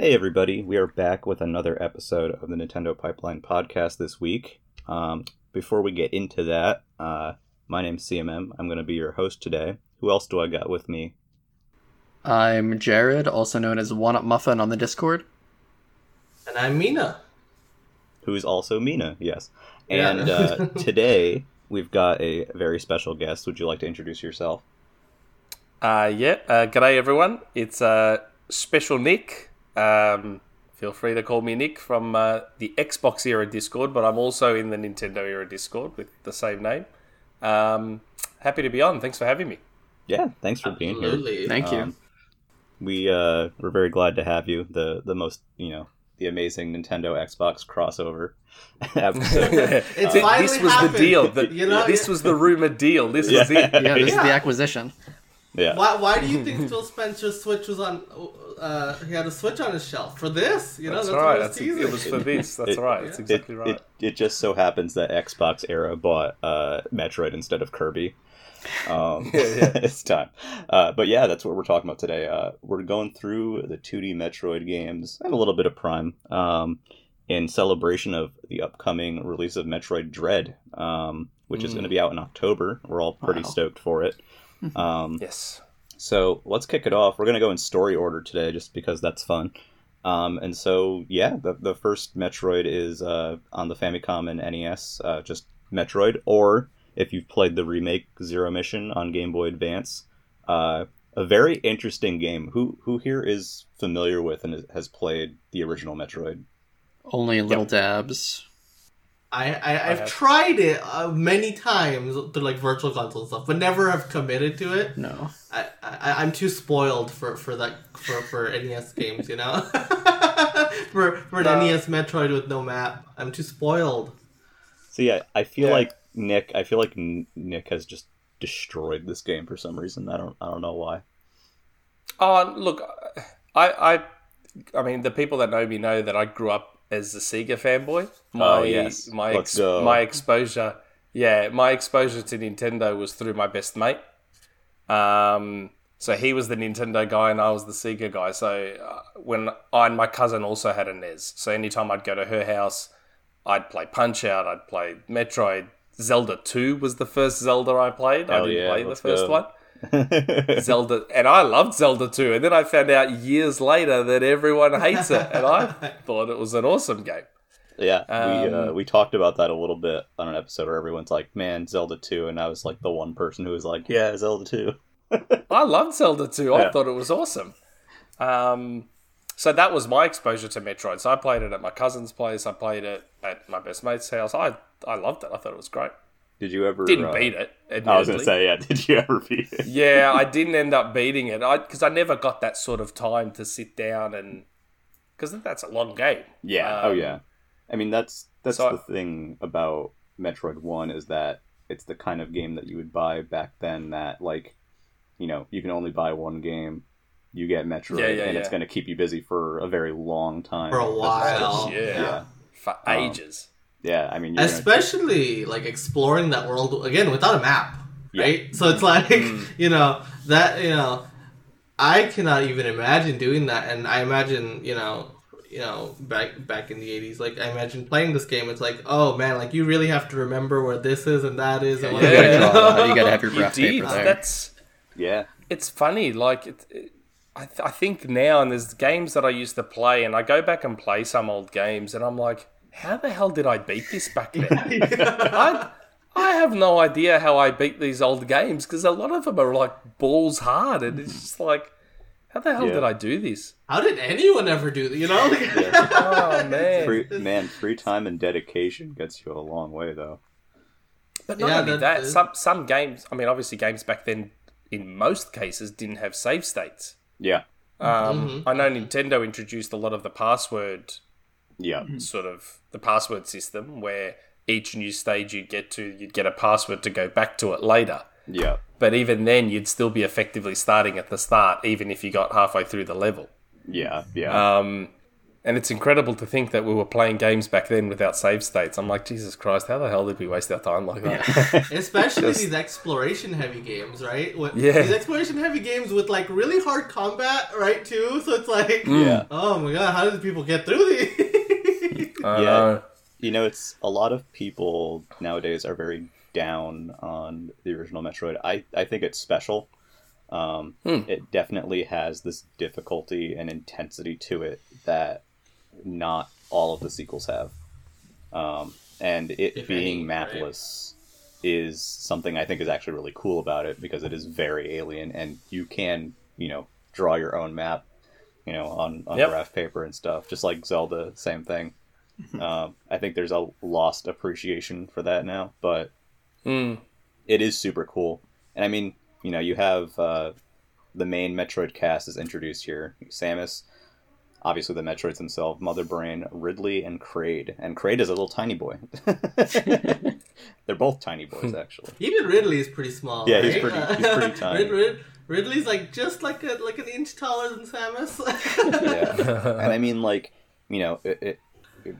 Hey, everybody. We are back with another episode of the Nintendo Pipeline podcast this week. Um, before we get into that, uh, my name's CMM. I'm going to be your host today. Who else do I got with me? I'm Jared, also known as One Up Muffin on the Discord. And I'm Mina. Who's also Mina, yes. Yeah. And uh, today we've got a very special guest. Would you like to introduce yourself? Uh, yeah, uh, g'day everyone. It's uh, Shpeshal Nick. Um, feel free to call me Nick from uh, the XboxEra Discord, but I'm also in the Nintendo era Discord with the same name. Um, happy to be on. Thanks for having me. Yeah, thanks for being here. Absolutely. Thank you. Um, we uh, we're very glad to have you. The the most you know the amazing Nintendo Xbox crossover episode. It's Th- finally this was happened. the deal. The, You know, this yeah. was the rumored deal. This was it. Yeah, this is the acquisition. Yeah. Why, why do you think Phil Spencer's Switch was on? Uh, he had a Switch on his shelf for this. You know, That's that's, right. what I That's, teasing. it was for this. That's It- right. That's It, exactly right. it, it just so happens that XboxEra bought uh, Metroid instead of Kirby. Um, Yeah, yeah. it's time. Uh, but yeah, that's what we're talking about today. Uh, we're going through the 2D Metroid games and a little bit of Prime um, in celebration of the upcoming release of Metroid Dread, um, which is Mm. going to be out in October. We're all pretty Wow. stoked for it. Um, yes. so let's kick it off. We're going to go in story order today just because that's fun. Um, and so, yeah, the, the first Metroid is uh, on the Famicom and NES, uh, just Metroid. Or if you've played the remake Zero Mission on Game Boy Advance, uh, a very interesting game. Who who here is familiar with and has played the original Metroid? Only little dabs. I, I I've have- tried it uh, many times through like virtual console stuff, but never have committed to it. No. I, I I'm too spoiled for for that for for NES games. You know, for for an Uh, NES Metroid with no map. I'm too spoiled. So yeah, I feel Yeah. like Nick. I feel like Nick has just destroyed this game for some reason. I don't. I don't know why. Oh, look, I, I, I mean, the people that know me know that I grew up as a Sega fanboy. My, Oh, yes. my, ex- my exposure, yeah, my exposure to Nintendo was through my best mate. Um, so he was the Nintendo guy and I was the Sega guy. So uh, when I and my cousin also had a NES, so anytime I'd go to her house, I'd play Punch Out, I'd play Metroid. Zelda Two was the first Zelda I played. I didn't yeah, play the first go. one. Zelda, and I loved Zelda 2. And then I found out years later that everyone hates it, and I thought it was an awesome game. Yeah, we uh, Um, we talked about that a little bit on an episode where everyone's like, "Man, Zelda 2," and I was like the one person who was like, "Yeah, Zelda 2." I loved Zelda 2. I Yeah. thought it was awesome. Um, so that was my exposure to Metroid. So I played it at my cousin's place. I played it at my best mate's house. I I loved it. I thought it was great. Did you ever? Didn't uh, beat it. I was gonna say, yeah. Did you ever beat it? yeah, I didn't end up beating it. I because I never got that sort of time to sit down and because that's a long game. Yeah. oh Um, yeah. I mean, that's that's so I- the thing about Metroid One is that it's the kind of game that you would buy back then. That like, you know, you can only buy one game. You get Metroid, Yeah, yeah, and it's going to keep you busy for a very long time. For a while. just- Yeah. yeah. For Um, ages. Yeah, I mean, you're gonna- especially like exploring that world again without a map Yeah. right so it's like Mm. you know that you know i cannot even imagine doing that and i imagine you know you know back back in the 80s like i imagine playing this game it's like oh man like you really have to remember where this is and that is and what You gotta Yeah. draw. You gotta have your graph did. paper there. That's yeah, it's funny. Like it, it- I, th- I think now, and there's games that I used to play, and I go back and play some old games, and I'm like, how the hell did I beat this back then? I I have no idea how I beat these old games because a lot of them are like balls hard, and it's just like, how the hell Yeah. did I do this? how did anyone ever do that you know Oh man! free, man, free time and dedication gets you a long way, though. But not Yeah, only that- that, that- some some games. I mean, obviously, games back then, in most cases, didn't have save states. Yeah, Um, I know Nintendo introduced a lot of the password yeah, sort of the password system where each new stage you get to, you'd get a password to go back to it later. yeah, But even then, you'd still be effectively starting at the start, even if you got halfway through the level. yeah, yeah. Um, And it's incredible to think that we were playing games back then without save states. I'm like, Jesus Christ, how the hell did we waste our time like that? Especially Just- these exploration heavy games, right? With, Yeah. These exploration heavy games with like really hard combat, right? Too. So it's like, Yeah. oh my god, how did people get through these? I Yeah. You know, it's a lot of people nowadays are very down on the original Metroid. I, I think it's special. Um, Hmm. It definitely has this difficulty and intensity to it that not all of the sequels have. Um, and it If being any, right? mapless is something I think is actually really cool about it because it is very alien and you can, you know, draw your own map, you know, on, on Yep. graph paper and stuff, just like Zelda, same thing. Um, I think there's a lost appreciation for that now, but Mm. it is super cool. And I mean, you know, you have uh, the main Metroid cast is introduced here. Samus, obviously the Metroids themselves, Mother Brain, Ridley, and Kraid. And Kraid is a little tiny boy. They're both tiny boys, actually. Even Ridley is pretty small. Yeah, he's pretty- he's pretty tiny. Rid, Rid, Ridley's like just like a like an inch taller than Samus. Yeah. and I mean, like, you know, it, it,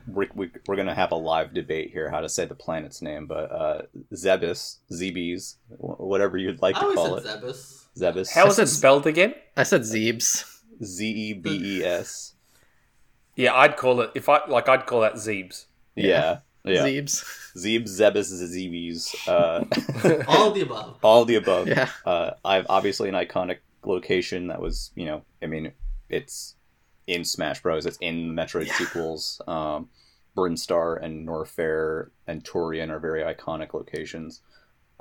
we, we, we're going to have a live debate here how to say the planet's name, but uh, Zebus, Zebes, whatever you'd like I to always call said it. Zebus. Zebus. How is it spelled again? I said Zeebs. Z E B E S. Yeah, I'd call it if I like. I'd call that Zeebs. Yeah. Yeah. Zeebs. Zebes, Zebus, Zebes. Uh, All of the above. all the above. Yeah. Uh, I've obviously an iconic location that was, you know, I mean, it's in Smash Bros. It's in the Metroid sequels. Um, Brinstar and Norfair and Tourian are very iconic locations.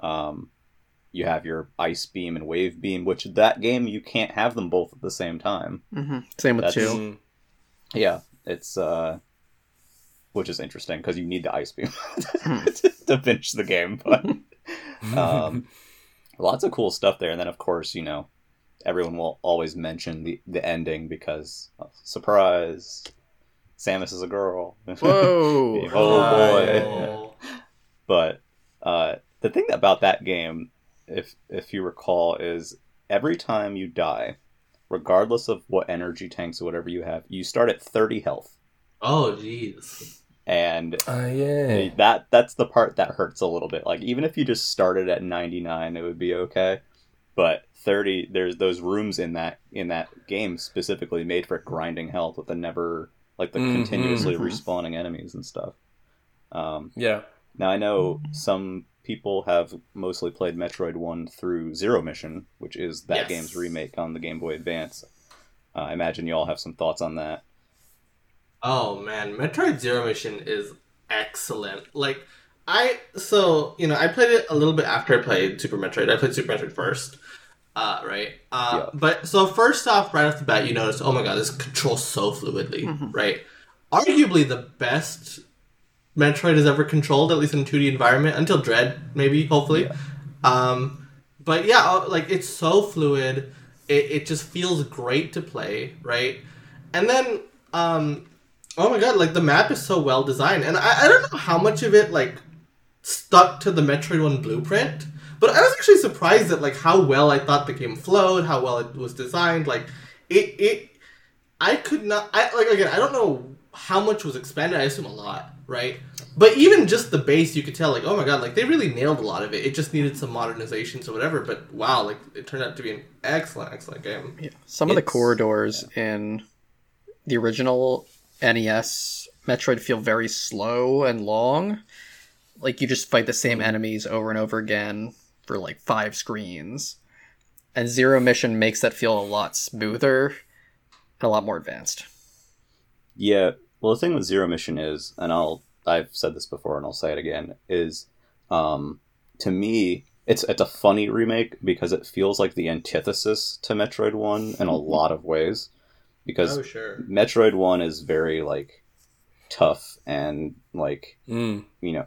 Um, you have your Ice Beam and Wave Beam, which that game you can't have them both at the same time. hmm Same with That's- two. Mm. Yeah, it's uh, which is interesting because you need the ice beam to finish the game. But um, lots of cool stuff there, and then of course you know everyone will always mention the the ending because uh, surprise, Samus is a girl. Whoa. Oh, boy. But uh, the thing about that game, if if you recall, is every time you die, regardless of what energy tanks or whatever you have, you start at thirty health. Oh, jeez. and Oh yeah. that that's the part that hurts a little bit like even if you just started at 99 it would be okay but 30 there's those rooms in that in that game specifically made for grinding health with the never like the Mhm. continuously Mhm. respawning enemies and stuff um, Yeah. now i know some people have mostly played metroid 1 through zero mission which is that Yes. game's remake on the game boy advance uh, i imagine you all have some thoughts on that Oh man, Metroid Zero Mission is excellent. Like I so you know I played it a little bit after I played Super Metroid. I played Super Metroid first, uh, right? Uh, Yeah. But so first off, right off the bat, you notice, oh my god, this controls so fluidly, right? Arguably the best Metroid has ever controlled, at least in a 2D environment, until Dread, maybe, hopefully. Um, but yeah, uh, like it's so fluid. It, it just feels great to play, right? And then, um, oh my god, like the map is so well designed, and I, I don't know how much of it like stuck to the Metroid One blueprint, but I was actually surprised at like how well I thought the game flowed, how well it was designed. Like it, it, I could not. I like again. I don't know how much was expanded. I assume a lot, right? But even just the base, you could tell, like, oh my god, like they really nailed a lot of it. It just needed some modernizations or whatever. But wow, like it turned out to be an excellent, excellent game. Yeah. Some of the It's- corridors in the original NES Metroid feel very slow and long. Like you just fight the same enemies over and over again for like five screens. And Zero Mission makes that feel a lot smoother and a lot more advanced. Yeah. Well, the thing with Zero Mission is, and I'll I've said this before and I'll say it again, is um, to me it's it's a funny remake because it feels like the antithesis to Metroid One in a lot of ways. Because Oh sure. Metroid One is very like tough and like Mm. you know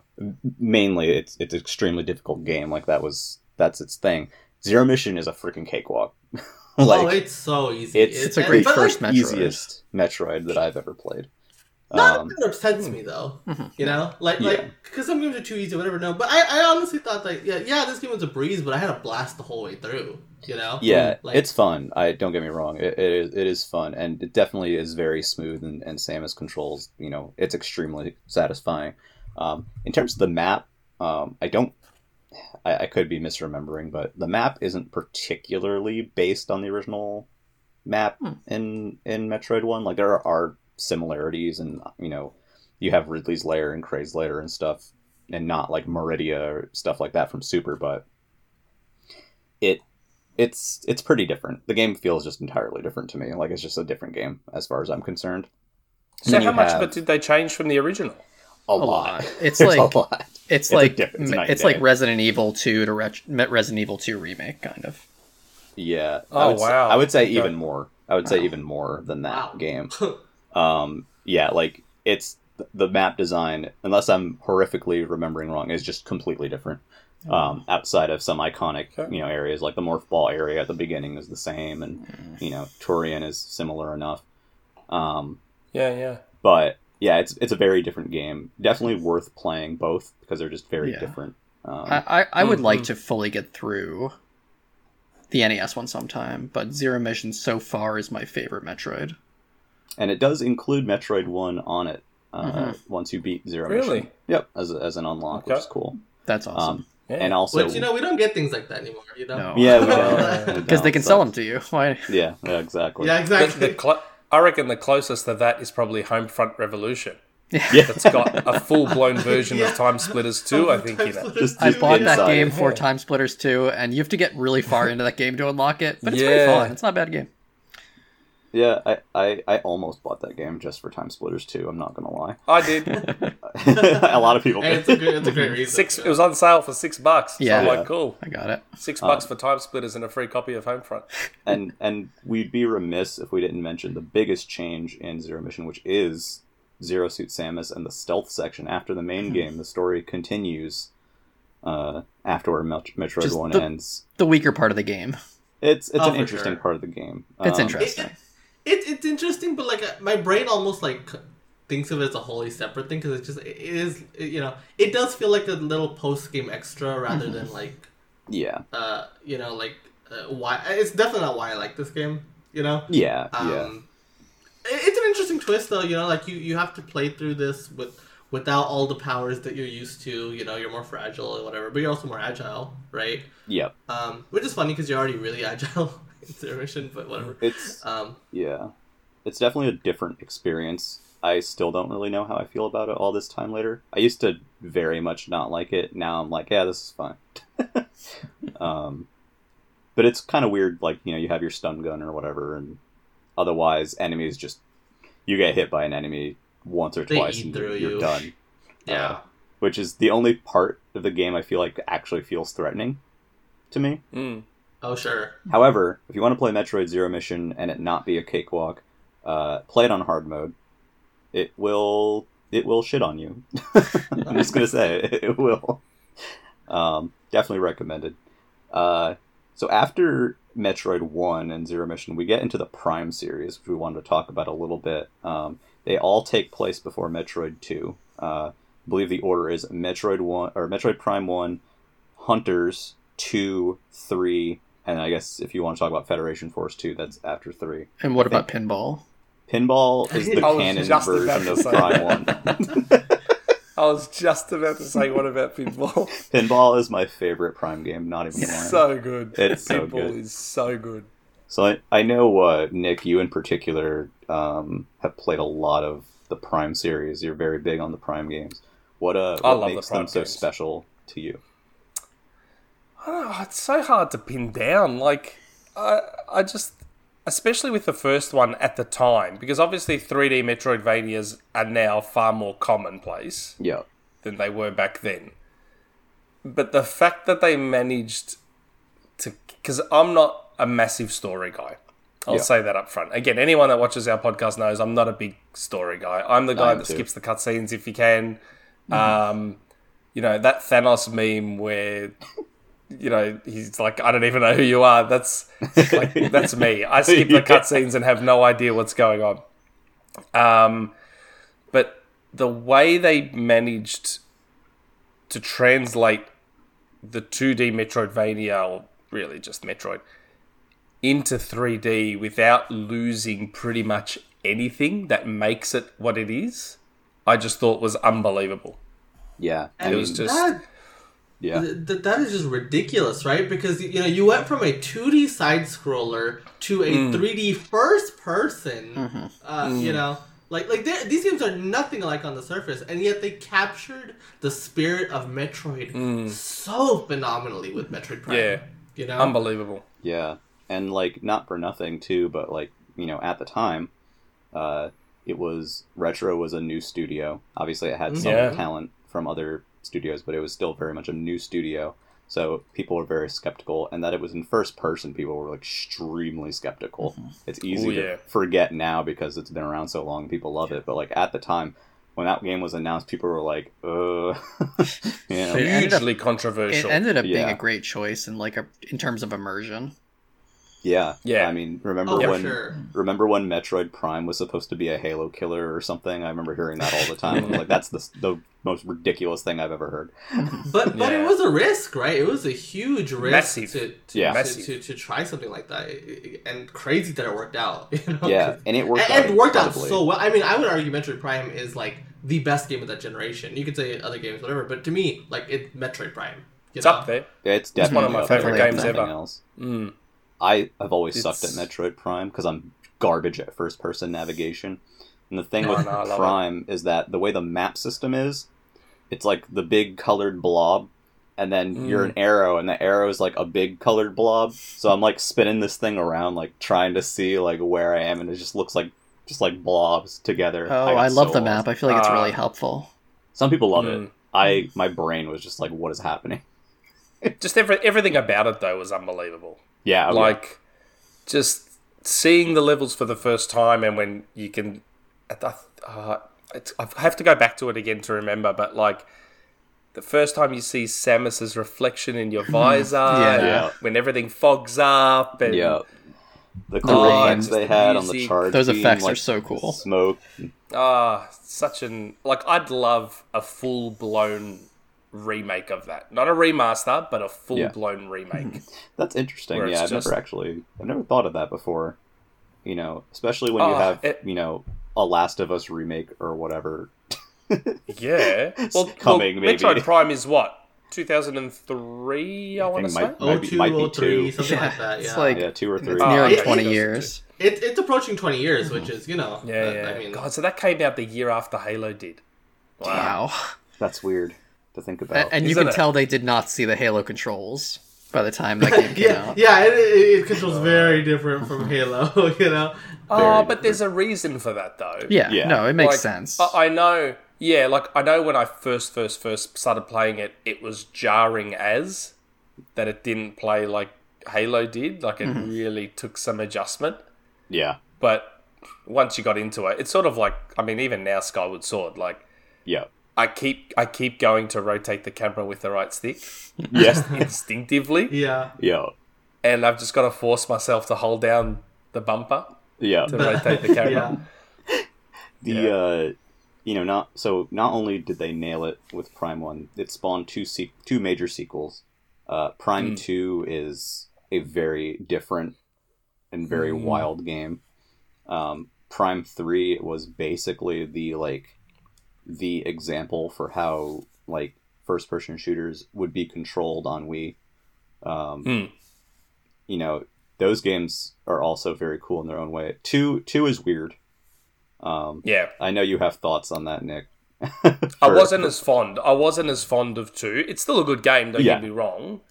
mainly it's it's an extremely difficult game. Like that was that's its thing. Zero Mission is a freaking cakewalk. like oh, it's so easy. it's- It's a great but, like, first Metroid. easiest Metroid that I've ever played. Not Um, that upsets me though. You know, like Yeah. like because some games are too easy, whatever. No, but I, I honestly thought like yeah yeah this game was a breeze, but I had a blast the whole way through. You know. Yeah, Like- it's fun. I don't get me wrong. It, it is it is fun, and it definitely is very smooth. And, and Samus controls, you know, it's extremely satisfying. Um, in terms of the map, um, I don't. I, I could be misremembering, but the map isn't particularly based on the original map Hmm. in in Metroid One. Like there are similarities, and you know, you have Ridley's lair and Kraid's lair and stuff, and not like Maridia or stuff like that from Super, but it it's it's pretty different. The game feels just entirely different to me. Like it's just a different game as far as I'm concerned. So how you much have of it did they change from the original? a, A lot. lot. It's like- a lot. It's, a like diff- it's it's like. Resident Evil 2 to Ret- Resident Evil 2 remake, kind of. Yeah. Oh, I would say- wow. I would say even more. I would say even more than that Wow. game. Um, yeah, like it's the map design. Unless I'm horrifically remembering wrong, is just completely different. Um, outside of some iconic, Okay. you know, areas like the Morph Ball area at the beginning is the same, and you know, Tourian is similar enough. Um, Yeah, yeah. but yeah, it's it's a very different game. Definitely worth playing both because they're just very Yeah. different. Um, I, I, I would like Mhm. to fully get through the NES one sometime, but Zero Mission so far is my favorite Metroid. And it does include Metroid One on it. Uh, Mhm. Once you beat Zero Really? Mission, yep, as, as an unlock, which is cool. That's awesome. Um, yeah. and also, Which you know we don't get things like that anymore. You know. No. yeah, we Uh, don't Because they can sell them to you. Why? Yeah, yeah, exactly. Yeah, exactly. the clo- I reckon the closest to that is probably Homefront Revolution. Yeah. That's got a full blown version Yeah. of TimeSplitters 2, I think, in it. Just- I just bought that game for Yeah. TimeSplitters 2, and you have to get really far into that game to unlock it, but it's pretty fun. It's not a bad game. Yeah, I, I, I almost bought that game just for TimeSplitters 2, I'm not gonna lie. I did. a lot of people And did. it's a good, it's a great reason. Six. It was on sale for six bucks. So Yeah. I'm like, cool. I got it. Six bucks for TimeSplitters and a free copy of Homefront. and and we'd be remiss if we didn't mention the biggest change in Zero Mission, which is Zero Suit Samus and the stealth section. After the main game, the story continues uh, after where Met- Metroid Just One the- ends. The weaker part of the game. It's it's Oh, an interesting sure. part of the game. It's Um, interesting. It, it's interesting, but like uh, my brain almost like thinks of it as a wholly separate thing because it just it is it, you know it does feel like a little post game extra rather Mm-hmm. than like Yeah, uh you know like uh, why it's definitely not why I like this game you know yeah, um, yeah. it- it's an interesting twist though you know like you you have to play through this with without all the powers that you're used to you know you're more fragile or whatever but you're also more agile right Yep. um which is funny because you're already really agile in Zero Mission but whatever It's um yeah, it's definitely a different experience. I still don't really know how I feel about it all this time later. I used to very much not like it. Now I'm like, yeah, this is fine. um, but it's kind of weird. Like you know, you have your stun gun or whatever, and otherwise, enemies just you get hit by an enemy once or They twice and you're you. done. yeah Uh, which is the only part of the game I feel like actually feels threatening to me. Mm. Oh sure However, if you want to play Metroid Zero Mission and it not be a cakewalk, uh, play it on hard mode. It will it will shit on you. I'm just gonna say it, will. Um, definitely recommended. Uh, so after Metroid One and Zero Mission, we get into the Prime series, which we wanted to talk about a little bit. Um, they all take place before Metroid Two. Uh, I believe the order is Metroid One or Metroid Prime One, Hunters Two, Three, and I guess if you want to talk about Federation Force 2, that's after 3. And what about pinball? Pinball is the canon version of Prime 1. I was just about to say, what about Pinball? Pinball is my favorite Prime game, not even lying. so good. It's so Pinball good. is so good. So I, I know, uh, Nick, you in particular um, have played a lot of the Prime series. You're very big on the Prime games. What, uh, what love the makes Prime them so special to you? I it's so hard to pin down. Like, I, I just, especially with the first one at the time, because obviously 3D Metroidvanias are now far more commonplace Yeah. than they were back then. But the fact that they managed to, because I'm not a massive story guy. I'll Yeah. say that up front. Again, anyone that watches our podcast knows I'm not a big story guy. I'm the guy that too. skips the cutscenes if he can. Um, you know that Thanos meme where you know he's like, I don't even know who you are. That's like that's me. I skip the cutscenes and have no idea what's going on. Um, but the way they managed to translate the 2D Metroidvania, or really just Metroid, into 3D without losing pretty much anything that makes it what it is, I just thought was unbelievable. Yeah, I It was just- that, yeah, th- th- that is just ridiculous, right? Because you know you went from a 2D side scroller to a Mm. 3D first person. Mm-hmm. Uh, Mm. You know, like like these games are nothing alike on the surface, and yet they captured the spirit of Metroid so phenomenally with Metroid Prime. Mm. Yeah. you know, Unbelievable. yeah, and like not for nothing too, but like you know at the time, uh, it was retro was a new studio. Obviously, it had some Yeah. talent from other studios, but it was still very much a new studio. So people were very skeptical, and that it was in first person, people were like extremely skeptical. It's easy Oh, yeah. to forget now because it's been around so long, people love it. But like at the time, when that game was announced, people were like, "Uh," you know, It ended up- Hugely It ended up being Yeah. a great choice in like a, in terms of immersion. Yeah, Yeah. I mean, remember oh when sure. Remember when Metroid Prime was supposed to be a Halo killer or something? I remember hearing that all the time. Like, that's the, the most ridiculous thing I've ever heard. But but Yeah. it was a risk, right? It was a huge risk Massive. to to, Yeah. to, to, to try something like that, and crazy that it worked out. You know? Yeah, and it worked and, out it worked out so well. I mean, I would argue Metroid Prime is like the best game of that generation. You could say other games, whatever, but to me, like it Metroid Prime. It's know? up there. Yeah, it's It's one of my favorite games ever. Else. Mm. I have always sucked at Metroid Prime because I'm garbage at first person navigation. And the thing No, with no, Prime is that the way the map system is, it's like the big colored blob, and then you're Mm. an arrow, and the arrow is like a big colored blob. So I'm like spinning this thing around, like trying to see like where I am, and it just looks like just like blobs together. Oh, got I, love so the map. I feel like it's Ah. really helpful. Some people love Mm. it. I my brain was just like, what is happening? Just every, everything about it though was unbelievable. Yeah, yeah. like just seeing the levels for the first time and when you can uh, it's, i have to go back to it again to remember but like the first time you see samus's reflection in your visor Yeah. and Yeah. when everything fogs up and yeah. The Oh, cool and effects they the had on the music. charge. Those beam, effects are so cool. Smoke. ah such an like i'd love a full-blown remake of that not a remaster but a full-blown remake That's interesting. Yeah, I've just- never actually, I've never thought of that before. You know, especially when you Oh, have, it- you know, a Last of Us remake or whatever. yeah well, coming, well maybe. metroid prime is what 2003 i, want to think say it Oh might be- two, might be oh three, two. something Yeah, like that. it's like- Yeah, two or three. It's Oh, nearly okay. 20 Those years. it, it's approaching twenty years, which is you know. Yeah, uh, yeah. I mean, God, so that came out the year after Halo did. Wow. That's weird to think A- about. And you can it? tell they did not see the Halo controls by the time that game came yeah, out. yeah, it, it, it controls very different from Halo. You know, Oh, Very but there's a reason for that though. Yeah, Yeah. no, it makes Like, sense. I I know. Yeah, like I know when I first, first, first started playing it, it was jarring as that it didn't play like Halo did. Like it Mm-hmm. really took some adjustment. yeah, But once you got into it, it's sort of like I mean, even now Skyward Sword, like yeah, I keep I keep going to rotate the camera with the right stick yes, instinctively, yeah. yeah, and I've just got to force myself to hold down the bumper yeah. to rotate the camera. Yeah. The Yeah. uh, you know, not so. Not only did they nail it with Prime One, it spawned two se- two major sequels. Uh, Prime Hmm. Two is a very different and very Hmm. wild game. Um, Prime Three was basically the like the example for how like first person shooters would be controlled on Wii. Um, Hmm. You know, those games are also very cool in their own way. Two two is weird. Um, Yeah. I know you have thoughts on that, Nick. I wasn't as fond. I wasn't as fond of two. It's still a good game. Don't Yeah. get me wrong.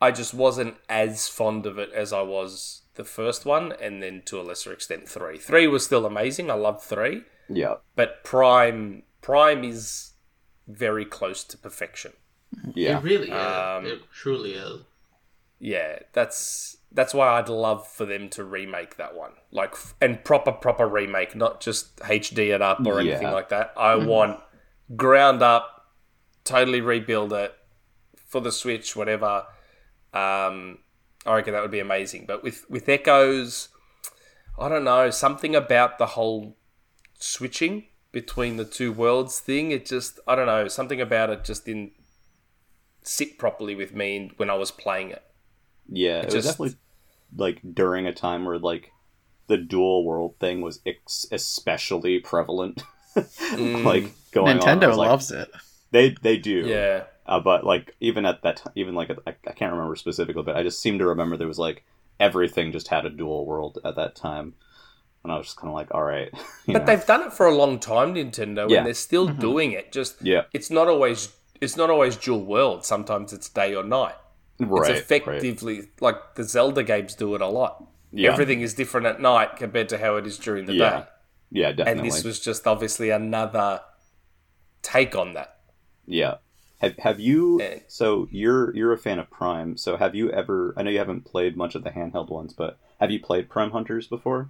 I just wasn't as fond of it as I was the first one, and then to a lesser extent three. Three was still amazing. I loved three, Yeah, but Prime Prime is very close to perfection. yeah, It really is. Um, it truly is. Yeah, that's that's why I'd love for them to remake that one, like f- and proper proper remake, not just HD it up or anything like that. I want ground up, totally rebuild it for the Switch, whatever. Um, I reckon that would be amazing. But with with Echoes, I don't know something about the whole switching between the two worlds thing. It just I don't know something about it just didn't sit properly with me when I was playing it. Yeah, it, was just- definitely like during a time where like the dual world thing was ex- especially prevalent. Mm. like going on, I Nintendo was like, loves it. they they do. Yeah, Uh, but like even at that time, even like I, I can't remember specifically, but I just seem to remember there was like everything just had a dual world at that time, and I was just kind of like, all right, but know. they've done it for a long time, Nintendo, Yeah. and they're still Mm-hmm. doing it. Just yeah, it's not always it's not always dual world. Sometimes it's day or night. right, it's effectively like the Zelda games do it a lot. Yeah. Everything is different at night compared to how it is during the Yeah, day. yeah, definitely. And this was just obviously another take on that. yeah. Have have you? And- So you're you're a fan of Prime. So have you ever? I know you haven't played much of the handheld ones, but have you played Prime Hunters before?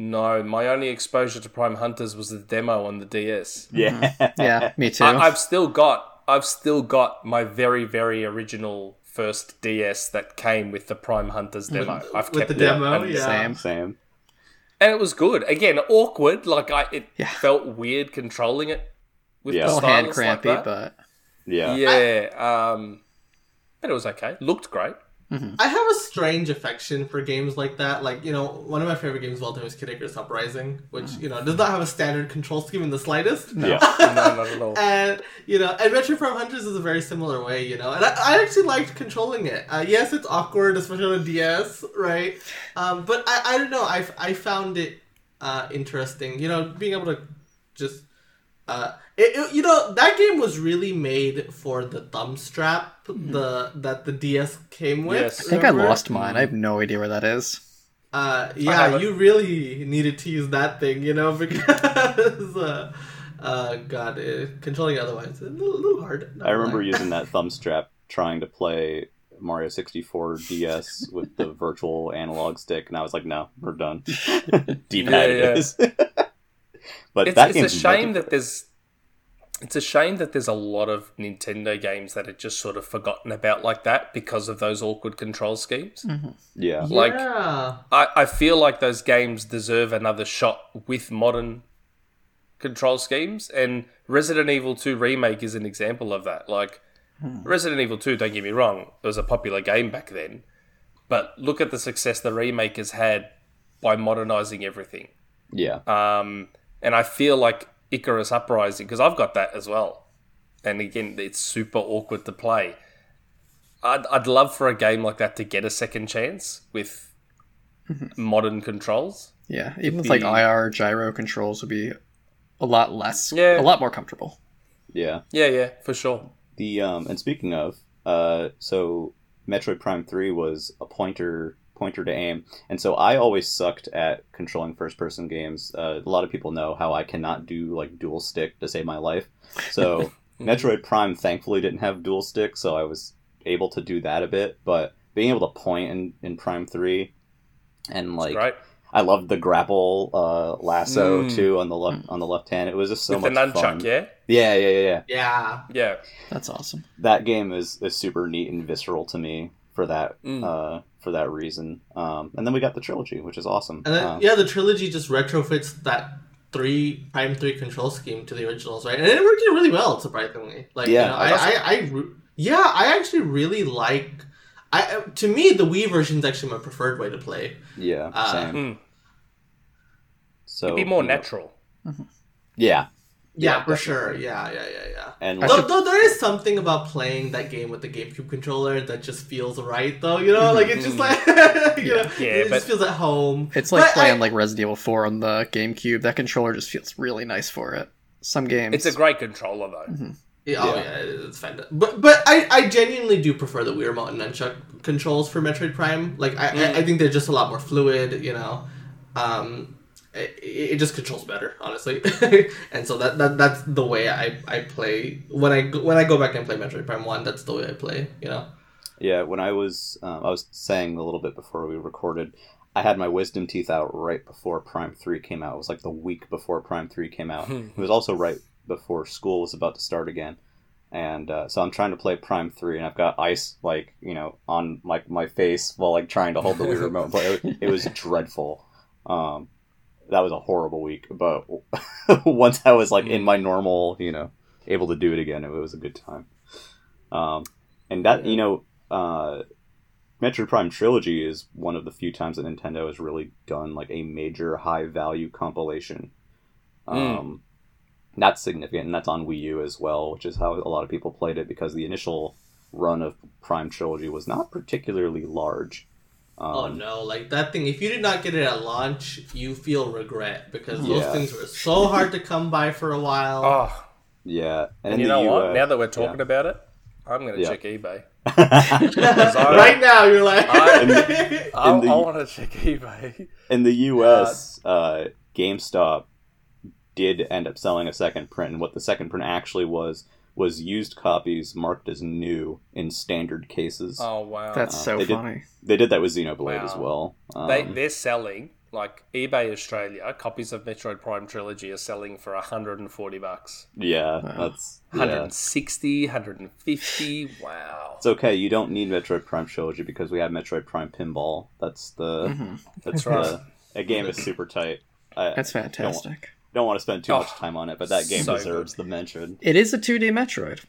No, my only exposure to Prime Hunters was the demo on the DS. Yeah, Yeah, me too. I, I've still got I've still got my very very original first DS that came with the Prime Hunters demo. I've with kept the it, demo, and, yeah. Same. Same. and it was good. Again, awkward. Like I, it Yeah. felt weird controlling it with Yeah. the little hand stylus like that. but Yeah. yeah, um, but it was okay. Looked great. I have a strange affection for games like that. Like, you know, one of my favorite games of all time is Kid Icarus Uprising, which, you know, does not have a standard control scheme in the slightest. Yeah. No, not at all. And, you know, and Metroid Prime Hunters is a very similar way, you know. And I, I actually liked controlling it. Uh, yes, it's awkward, especially on a DS, right? Um, but I, I don't know, I, I found it uh, interesting, you know, being able to just. Uh, it, it- you know that game was really made for the thumb strap the that the DS came with. Yes. I think I lost mine. I have no idea where that is. Uh, yeah, you really needed to use that thing, you know, because uh, uh, God, uh, controlling it otherwise is a little, little hard. not I remember gonna using that thumb strap trying to play Mario 64 DS with the virtual analog stick, and I was like, no, we're done. D pad Yeah, it yeah. is. but It's, that it's a shame multiplayer. that there's it's a shame that there's a lot of Nintendo games that are just sort of forgotten about like that because of those awkward control schemes. Yeah. like- yeah. I, I feel like those games deserve another shot with modern control schemes, and Resident Evil 2 Remake is an example of that. Like, Resident Evil 2, don't get me wrong, it was a popular game back then, but look at the success the remake has had by modernizing everything. Yeah. Um, and I feel like Icarus Uprising, because I've got that as well. And again, it's super awkward to play. I'd, I'd love for a game like that to get a second chance with modern controls. Yeah, even with like IR gyro controls would be a lot less, Yeah. a lot more comfortable. Yeah. Yeah, yeah, for sure. The um and speaking of, uh so Metroid Prime 3 was a pointer pointer to aim. And so I always sucked at controlling first person games. Uh, a lot of people know how I cannot do like dual stick to save my life. So Metroid Prime thankfully didn't have dual stick, so I was able to do that a bit, but being able to point in, in Prime 3 and like Great. I loved the grapple uh, lasso Mm. too on the left on the left hand. It was just so With the much nunchuck, fun. yeah? Yeah, yeah, yeah, yeah. Yeah. Yeah. That's awesome. That game is, is super neat and visceral to me for that Mm. uh, for that reason. Um, and then we got the trilogy, which is awesome. And then, Um, yeah, the trilogy just retrofits that three Prime Three control scheme to the originals, right? And it worked really well, surprisingly. Like, Yeah, you know, I I, I, I, yeah, I actually really like. I uh, to me, the Wii version is actually my preferred way to play. yeah, uh, same. Mm. So It'd be more you know, natural. Yeah, Yeah, Yeah, for sure. Yeah, yeah, yeah, yeah. and I like, Though, though there is something about playing that game with the GameCube controller that just feels right, though. You know, like it's just like you know, Mm-hmm. Yeah, it but- just feels at home. It's like But playing I- like Resident Evil 4 on the GameCube. That controller just feels really nice for it. Some games. It's a great controller, though. Yeah, oh Yeah. yeah, it's fantastic. But but I, I genuinely do prefer the Wii Remote and Nunchuck controls for Metroid Prime. Like I, I, I think they're just a lot more fluid. You know, um, it, it just controls better, honestly. and so that, that that's the way I, I play when I go- when I go back and play Metroid Prime One. That's the way I play. You know. yeah. When I was um, I was saying a little bit before we recorded, I had my wisdom teeth out right before Prime Three came out. It was like the week before Prime Three came out. it was also right before school was about to start again. And uh, so I'm trying to play Prime Three, and I've got ice like you know on like my face while like trying to hold the Wii remote. But it, it was dreadful. Um, that was a horrible week. But once I was like in my normal, you know, able to do it again, it was a good time. Um, and that you know, uh, Metroid Prime Trilogy is one of the few times that Nintendo has really done like a major high value compilation. Um, That's significant, and that's on Wii U as well, which is how a lot of people played it because the initial run of Prime Trilogy was not particularly large. Um, Oh no, like that thing. If you did not get it at launch, you feel regret because those Yeah. things were so hard to come by for a while. Oh, Yeah, and in you know what? US Now that we're talking about it, I'm going to Yeah. check eBay. about right now, you're like, I- In I, the- I want to check eBay. in the U.S., uh, GameStop did end up selling a second print, and what the second print actually was was used copies marked as new in standard cases. Oh wow, That's so they did- funny. They did that with Xenoblade Wow. as well. Um, they they're selling like eBay Australia copies of Metroid Prime Trilogy are selling for 140 bucks. yeah, Wow. that's yeah. 160, 150. Wow. It's okay. You don't need Metroid Prime Trilogy because we have Metroid Prime Pinball. That's the Mhm. that's right. the that game is super tight. I That's fantastic. Don't want to spend too Oh, much time on it, but that game so deserves the mention. It is a 2D Metroid,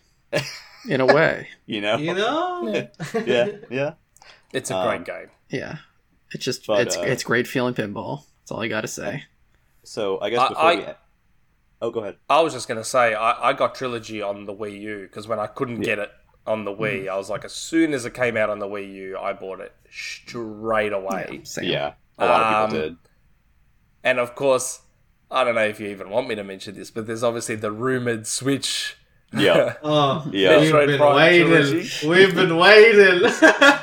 in a way. You know? you know, yeah, yeah. It's a Um, great game. Yeah, it's just But, it's uh, it's great feeling pinball. That's all I got to say. So I guess I- before I- we oh, go ahead. I was just going to say, I, I got Trilogy on the Wii U because when I couldn't get it on the Wii, I was like, as soon as it came out on the Wii U, I bought it straight away. Same. Yeah, a lot of Um, people did. And of course, I don't know if you even want me to mention this, but there's obviously the rumored Switch. Yeah, oh, Yeah. we've Metroid been Prime waiting. trilogy. We've been waiting.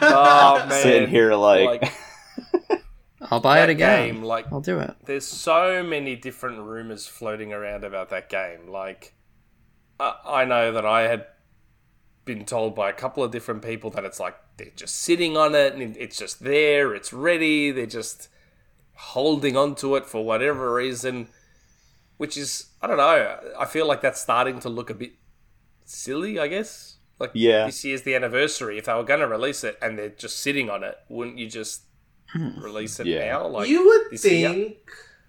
oh man, sitting here like, like I'll buy it again. game, like I'll do it. there's so many different rumors floating around about that game. Like, I, I know that I had been told by a couple of different people that it's like they're just sitting on it and it's just there, it's ready, they're just holding on to it for whatever reason, which is, I don't know, I feel like that's starting to look a bit silly, I guess. Like, Yeah. this year's the anniversary. If they were going to release it and they're just sitting on it, wouldn't you just release it Yeah. now? Like, you would this year? think,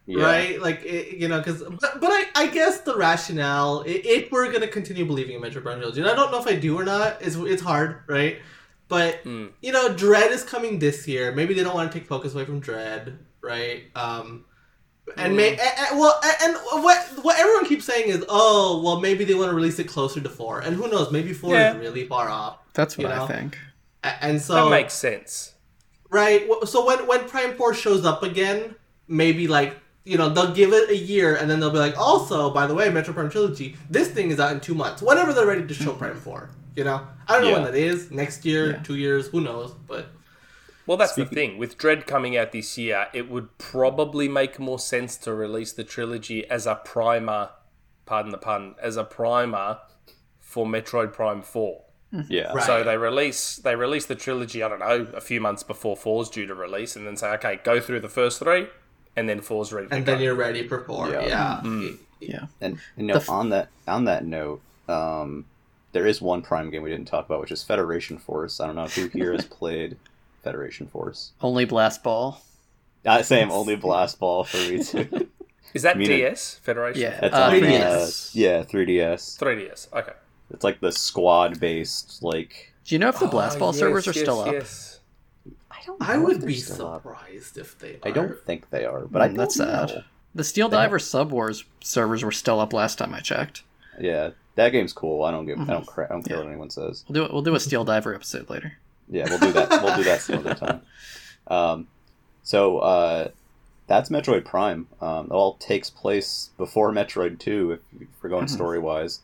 yeah, right? Like it, you know, because but, but I, I guess the rationale, if we're gonna continue believing in Metroid Prime Trilogy, and I don't know if I do or not. It's it's hard, right? But Mm. you know, Dread is coming this year. Maybe they don't want to take focus away from Dread, right? Um, and may and, and- well, and, and what what everyone keeps saying is, oh, well, maybe they want to release it closer to four, and who knows? Maybe four Yeah. is really far off, That's what You I think. And so that makes sense. Right. So when when Prime Four shows up again, maybe like you know they'll give it a year, and then they'll be like, also by the way, Metroid Prime Trilogy, this thing is out in two months. Whenever they're ready to show Prime Four, you know, I don't know when that is. Next year, Yeah. two years, who knows? But Well, that's the thing. With Dread coming out this year, it would probably make more sense to release the trilogy as a primer, pardon the pun, as a primer for Metroid Prime 4. yeah. Right. So they release they release the trilogy, I don't know, a few months before 4's due to release and then say, "Okay, go through the first 3 and then 4's ready to and go." then you're ready for four. Yeah. Yeah. Mm. Yeah. And you know, f- on that on that note, um, there is one Prime game we didn't talk about, which is Federation Force. I don't know who here has played Federation Force. Only blast ball. I say I'm only blast ball for me too. Is that mean, DS Federation? Yeah. That's Uh, 3DS. uh, yeah, 3DS. 3DS. Okay. It's like the squad based like. Do you know if the blast Oh, ball yes, servers are yes, still up? I don't. I know if would they're be still up. surprised if they. Are. I don't think they are, but I Mm, don't that's sad. The Steel They have- Diver Sub Wars servers were still up last time I checked. Yeah, that game's cool. I don't give. Mhm. I don't. Cra- I don't care Yeah. what anyone says. We'll do. We'll do a Steel Diver episode later. Yeah, we'll do that. we'll do that some other time. Um, so uh, that's Metroid Prime. Um, it all takes place before Metroid Two, if, if we're going Mhm. story wise.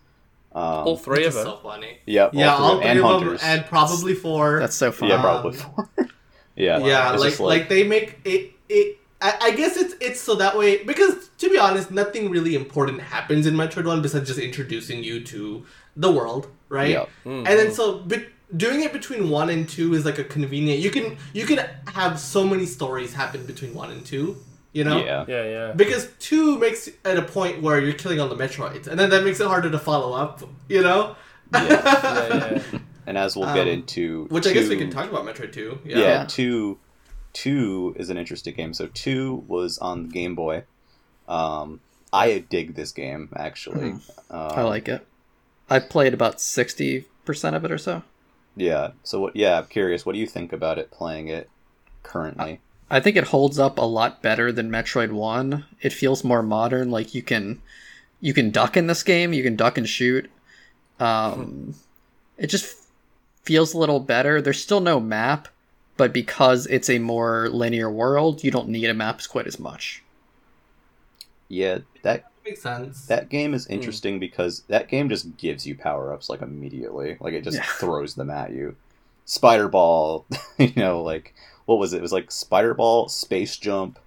Um, All three of them. so funny. yeah, Yeah, all three three and of them, and probably four. That's so funny. yeah, Um, probably four. yeah, yeah, It's like, just like they make it it. I, I guess it's it's so that way because to be honest, nothing really important happens in Metroid One besides just introducing you to the world, right? Yeah. Mm. And then so be, doing it between one and two is like a convenient. You can you can have so many stories happen between one and two, you know. yeah, Yeah, yeah. Because two makes at a point where you're killing all the Metroids, and then that makes it harder to follow up, you know. Yeah. yeah, yeah. And as we'll get Um, into, Which I guess we can talk about Metroid Two. Yeah, Yeah. Yeah. two, two is an interesting game. So two was on the Game Boy, Um, I dig this game actually. Um, I like it. I played about sixty percent of it or so. Yeah. So what? Yeah, I'm curious. What do you think about it playing it currently? I think it holds up a lot better than Metroid One. It feels more modern. Like you can, you can duck in this game. You can duck and shoot. Um, it just feels a little better. There's still no map, but because it's a more linear world, you don't need a map quite as much. Yeah, that Makes sense. that game Hmm. is interesting because that game just gives you power ups like immediately. Like it just Yeah. throws them at you. Spider ball, you know, like what was it? It was like spider ball, space jump.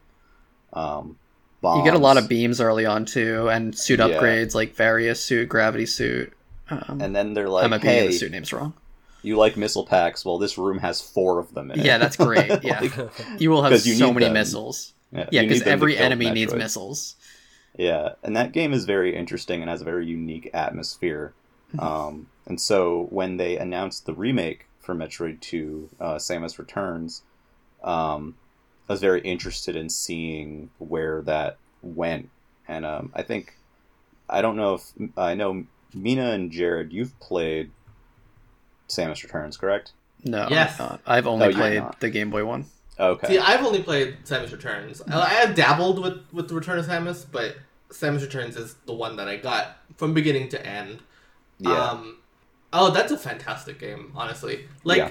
Um, You get a lot of beams early on too, and suit Yeah. upgrades like various suit, gravity suit. Um, and then they're I like, might be "Hey, the suit names wrong. you like missile packs? Well, this room has four of them in it." Yeah, that's great. Yeah, you will have so many them. missiles. Yeah, Yeah, you need because them to every kill enemy needs missiles. Yeah, and that game is very interesting and has a very unique atmosphere. Mm-hmm. Um, and so when they announced the remake for Metroid 2, uh, Samus Returns, um, I was very interested in seeing where that went. And um, I think, I don't know if, I know Mina and Jared, you've played Samus Returns, correct? No, Yes. I'm not. I've only Oh, played the Game Boy one. Okay. See, I've only played Samus Returns. I, I have dabbled with with the Return of Samus, but Samus Returns is the one that I got from beginning to end. yeah. Um, oh, that's a fantastic game, honestly. Like Yeah.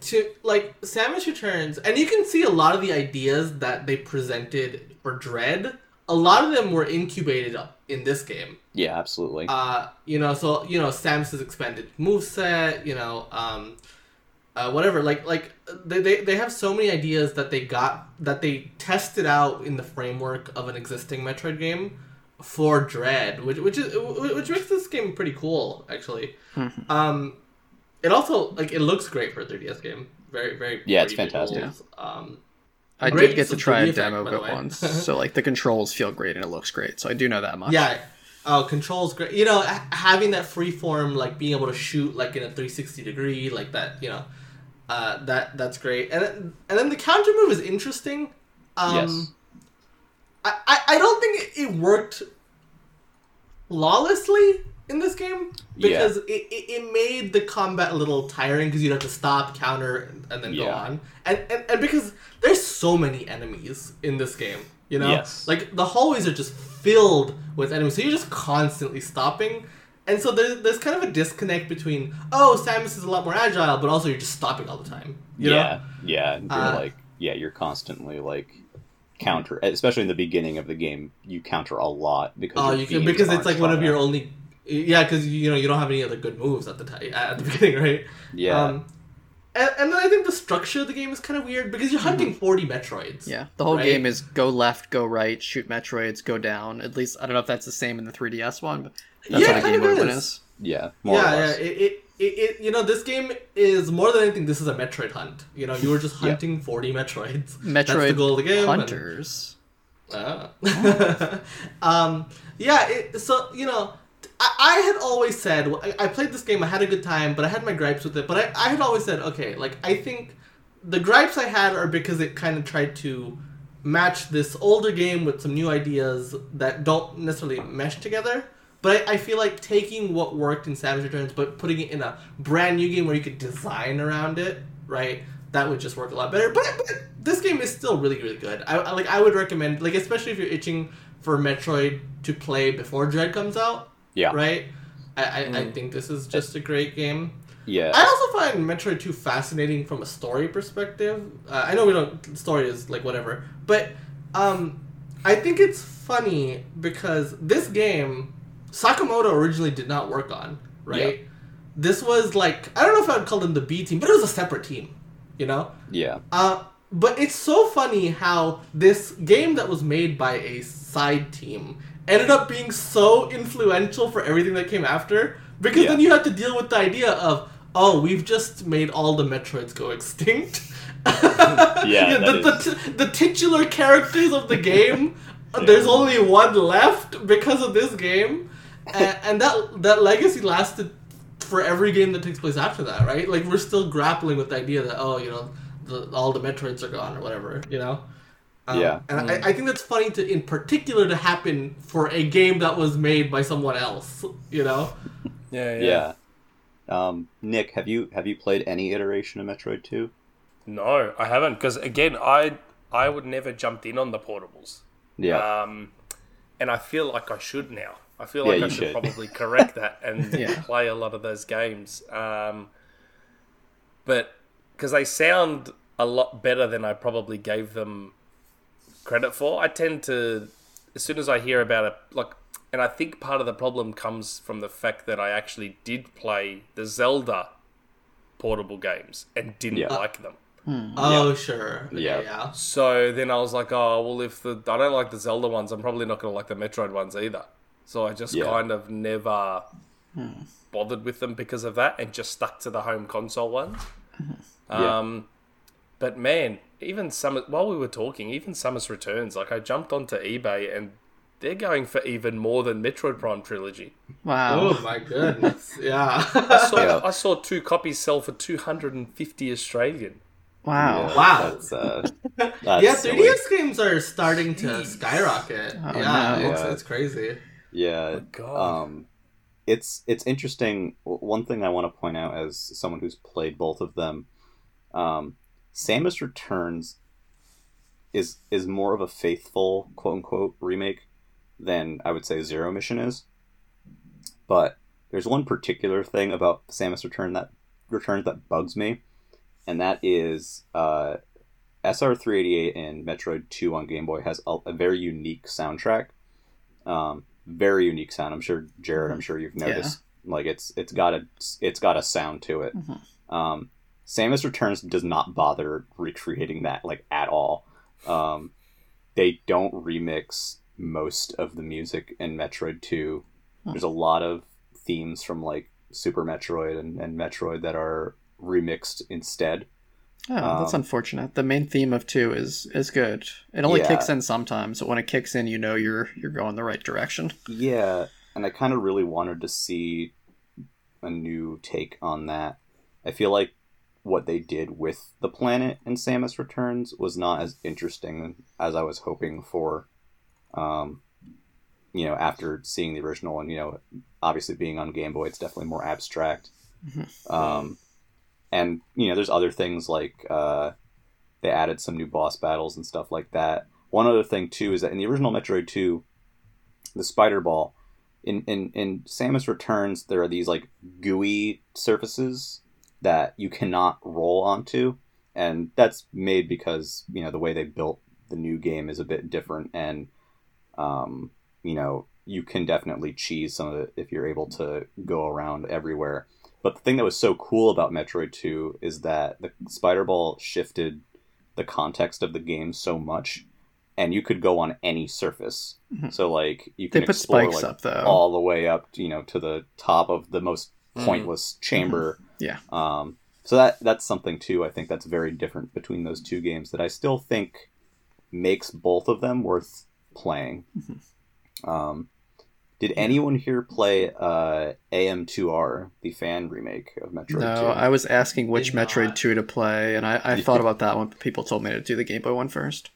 to like Samus Returns, and you can see a lot of the ideas that they presented for Dread. A lot of them were incubated in this game. yeah, absolutely. Uh, you know, so you know, Samus's expanded moveset, you know, um, uh, whatever. Like, like they, they they have so many ideas that they got that they tested out in the framework of an existing Metroid game for Dread, which which is which makes this game pretty cool, actually. um, it also like it looks great for a 3DS game. Very very Yeah, it's fantastic. visuals. Um, I did get to try 3D a demo effect, of it once, so like the controls feel great and it looks great. So I do know that much. Yeah. Oh, controls great. You know, having that free form, like being able to shoot like in a 360 degree, like that. You know, uh, that that's great. And then, and then the counter move is interesting. Um, yes. I, I I don't think it, worked lawlessly in this game because it, it, it made the combat a little tiring because you'd have to stop, counter, and, and then go on. And, and and because there's so many enemies in this game, you know, Yes. like the hallways are just filled with enemies, so you're just constantly stopping. And so there's, there's kind of a disconnect between oh Samus is a lot more agile, but also you're just stopping all the time. You know? yeah, yeah. You're Uh, like, yeah, you're constantly like counter, especially in the beginning of the game. You counter a lot because Oh, you can because it's like one of your enough. only. Yeah, because you know you don't have any other good moves at the time at the beginning, right? Yeah, Um, and, and then I think the structure of the game is kind of weird because you're hunting forty Metroids. Yeah, the whole Right? game is go left, go right, shoot Metroids, go down. At least I don't know if that's the same in the 3DS one, but that's Yeah, what it a kind Game of one is. is. yeah, more yeah, or yeah. less. It, it, it, it, you know, this game is more than anything. This is a Metroid hunt. You know, you were just hunting forty Metroids. That's the Metroid goal of the game. and- Hunters. Ah. um, yeah, it, so you know, I, I had always said I, I played this game. I had a good time, but I had my gripes with it. But I, I had always said, okay, like I think the gripes I had are because it kind of tried to match this older game with some new ideas that don't necessarily mesh together. But I, I feel like taking what worked in Samus Returns, but putting it in a brand new game where you could design around it, right? That would just work a lot better. But, but this game is still really, really good. I, I like. I would recommend, like, especially if you're itching for Metroid to play before Dread comes out, yeah, right? I, I, I think this is just a great game. yeah. I also find Metroid 2 fascinating from a story perspective. Uh, I know we don't story is like whatever, but um, I think it's funny because this game Sakamoto originally did not work on, right? This was like I don't know if I'd call them the B team, but it was a separate team, you know. yeah, Uh, but it's so funny how this game that was made by a side team ended up being so influential for everything that came after. Because Yeah. then you have to deal with the idea of, oh, we've just made all the Metroids go extinct. Yeah, the, that the, t- the titular characters of the game, there's only one left because of this game. And, and that that legacy lasted for every game that takes place after that, right? Like we're still grappling with the idea that oh, you know, the, all the Metroids are gone or whatever, you know. Um, Yeah. and I, I think that's funny to, in particular, to happen for a game that was made by someone else. You know, Yeah, yeah. Yeah. Um, Nick, have you have you played any iteration of Metroid Two? No, I haven't because again, I I would never jumped in on the portables. Yeah. Um, and I feel like I should now. I feel like you I should, should. probably correct that and Yeah. play a lot of those games. Um, but because they sound a lot better than I probably gave them credit for, I tend to, as soon as I hear about it, like, and I think part of the problem comes from the fact that I actually did play the Zelda portable games and didn't Yeah. like them. oh sure, Yeah. yeah, yeah. So then I was like, oh well, if the I don't like the Zelda ones, I'm probably not going to like the Metroid ones either. So I just Yeah. kind of never bothered with them because of that, and just stuck to the home console ones. Yeah. Um, but man, even some while we were talking, even Samus Returns, like I jumped onto eBay and they're going for even more than Metroid Prime Trilogy. Wow. Oh my goodness, yeah. I saw, Yeah. I saw two copies sell for 250 Australian. Wow. Yeah, Wow. That's, uh, that's yeah, silly. 3DS games are starting to skyrocket. Oh, yeah, no. it's, Yeah. it's crazy. Yeah. God. Um, it's it's interesting. One thing I want to point out as someone who's played both of them, um, Samus Returns is is more of a faithful quote unquote remake than I would say Zero Mission is. But there's one particular thing about Samus Return that returns that bugs me, and that is uh, SR388 and Metroid 2 on Game Boy has a, a very unique soundtrack. Um, very unique sound. I'm sure Jared. I'm sure you've noticed. Like it's it's got a it's got a sound to it. Um, Samus Returns does not bother recreating that like at all. Um, they don't remix most of the music in Metroid 2. There's a lot of themes from like Super Metroid and, and Metroid that are remixed instead. Oh, that's Um, unfortunate. The main theme of two is is good. It only Yeah. kicks in sometimes, but when it kicks in, you know you're you're going the right direction. Yeah, and I kind of really wanted to see a new take on that. I feel like what they did with the planet in Samus Returns was not as interesting as I was hoping for. Um, you know, after seeing the original and you know, obviously being on Game Boy, it's definitely more abstract. Um, and you know, there's other things like uh, they added some new boss battles and stuff like that. One other thing too is that in the original Metroid Two, the Spider Ball, in in in Samus Returns, there are these like gooey surfaces that you cannot roll onto, and that's made because you know the way they built the new game is a bit different, and um, you know you can definitely cheese some of it if you're able to go around everywhere. But the thing that was so cool about Metroid 2 is that the Spider Ball shifted the context of the game so much, and you could go on any surface. So like you They can put explore spikes like, up though. all the way up, you know, to the top of the most pointless chamber. Yeah. Um, so that that's something too. I think that's very different between those two games that I still think makes both of them worth playing. Um, did anyone here play uh, AM2R, the fan remake of Metroid No, 2? I was asking which Did not. Metroid 2 to play, and I, I thought about that one, but people told me to do the Game Boy one first.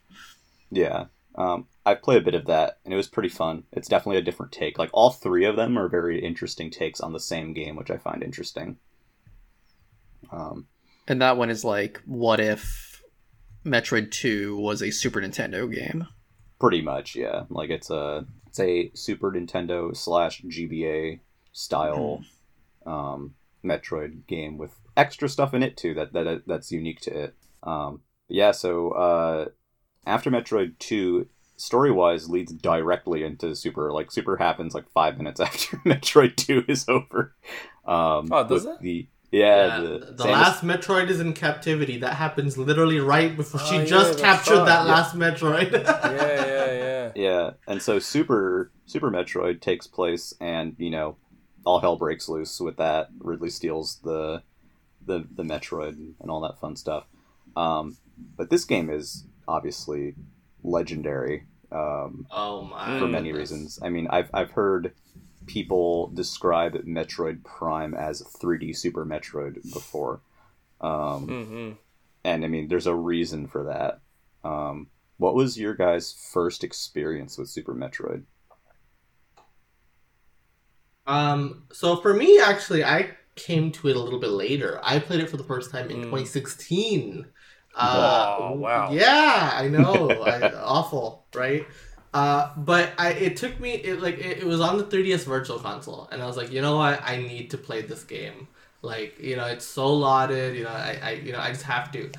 Yeah. Um, I've played a bit of that, and it was pretty fun. It's definitely a different take. Like, all three of them are very interesting takes on the same game, which I find interesting. Um, And that one is like, what if Metroid 2 was a Super Nintendo game? pretty much, yeah. Like, it's a it's a Super Nintendo slash GBA style um, Metroid game with extra stuff in it too that that that's unique to it. Um, yeah, so uh, after Metroid Two, story wise, leads directly into Super. Like Super happens like five minutes after Metroid Two is over. Um, Oh, does it? The yeah, Yeah, the, the, Samus- last Metroid is in captivity. That happens literally right before Oh, she yeah, just that's captured right. that Yeah. last Metroid. yeah, yeah, yeah. Yeah, and so Super Super Metroid takes place, and you know, all hell breaks loose with that. Ridley steals the the the Metroid and all that fun stuff. Um, but this game is obviously legendary um, oh my! for many goodness. reasons. I mean, I've I've heard people describe Metroid Prime as 3D Super Metroid before. Um, hmm and I mean, there's a reason for that. Um, what was your guys' first experience with Super Metroid? Um, so for me, actually, I came to it a little bit later. I played it for the first time in Mm. 2016. Uh, Oh, wow. Yeah, I know. I, awful, right? Uh, but I it took me it like it, it was on the 3ds virtual console and I was like, you know what, I need to play this game. Like, you know, it's so lauded, you know, I, I you know, I just have to.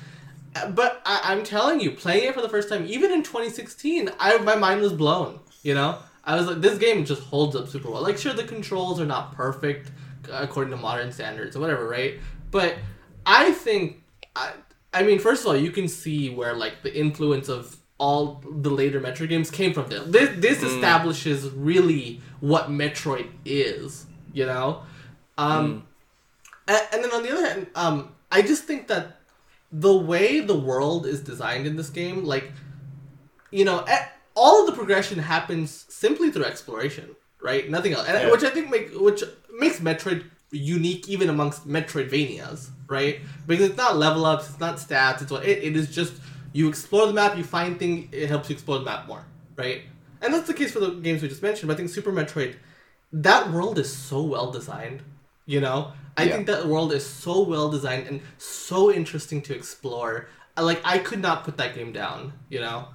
But I, I'm telling you, playing it for the first time, even in 2016, I my mind was blown. You know, I was like, this game just holds up super well. Like, sure, the controls are not perfect uh, according to modern standards or whatever, right? But I think, I, I mean, first of all, you can see where like the influence of all the later Metroid games came from this. This, this establishes really what Metroid is. You know, um, and, and then on the other hand, um, I just think that the way the world is designed in this game, like, you know, all of the progression happens simply through exploration, right? Nothing else, and Yeah. which I think make which makes Metroid unique even amongst Metroidvanias, right? Because it's not level ups, it's not stats, it's what it, it is just you explore the map, you find things, it helps you explore the map more, right? And that's the case for the games we just mentioned. But I think Super Metroid, that world is so well designed, you know. I Yeah. think that world is so well designed and so interesting to explore. Like I could not put that game down, you know.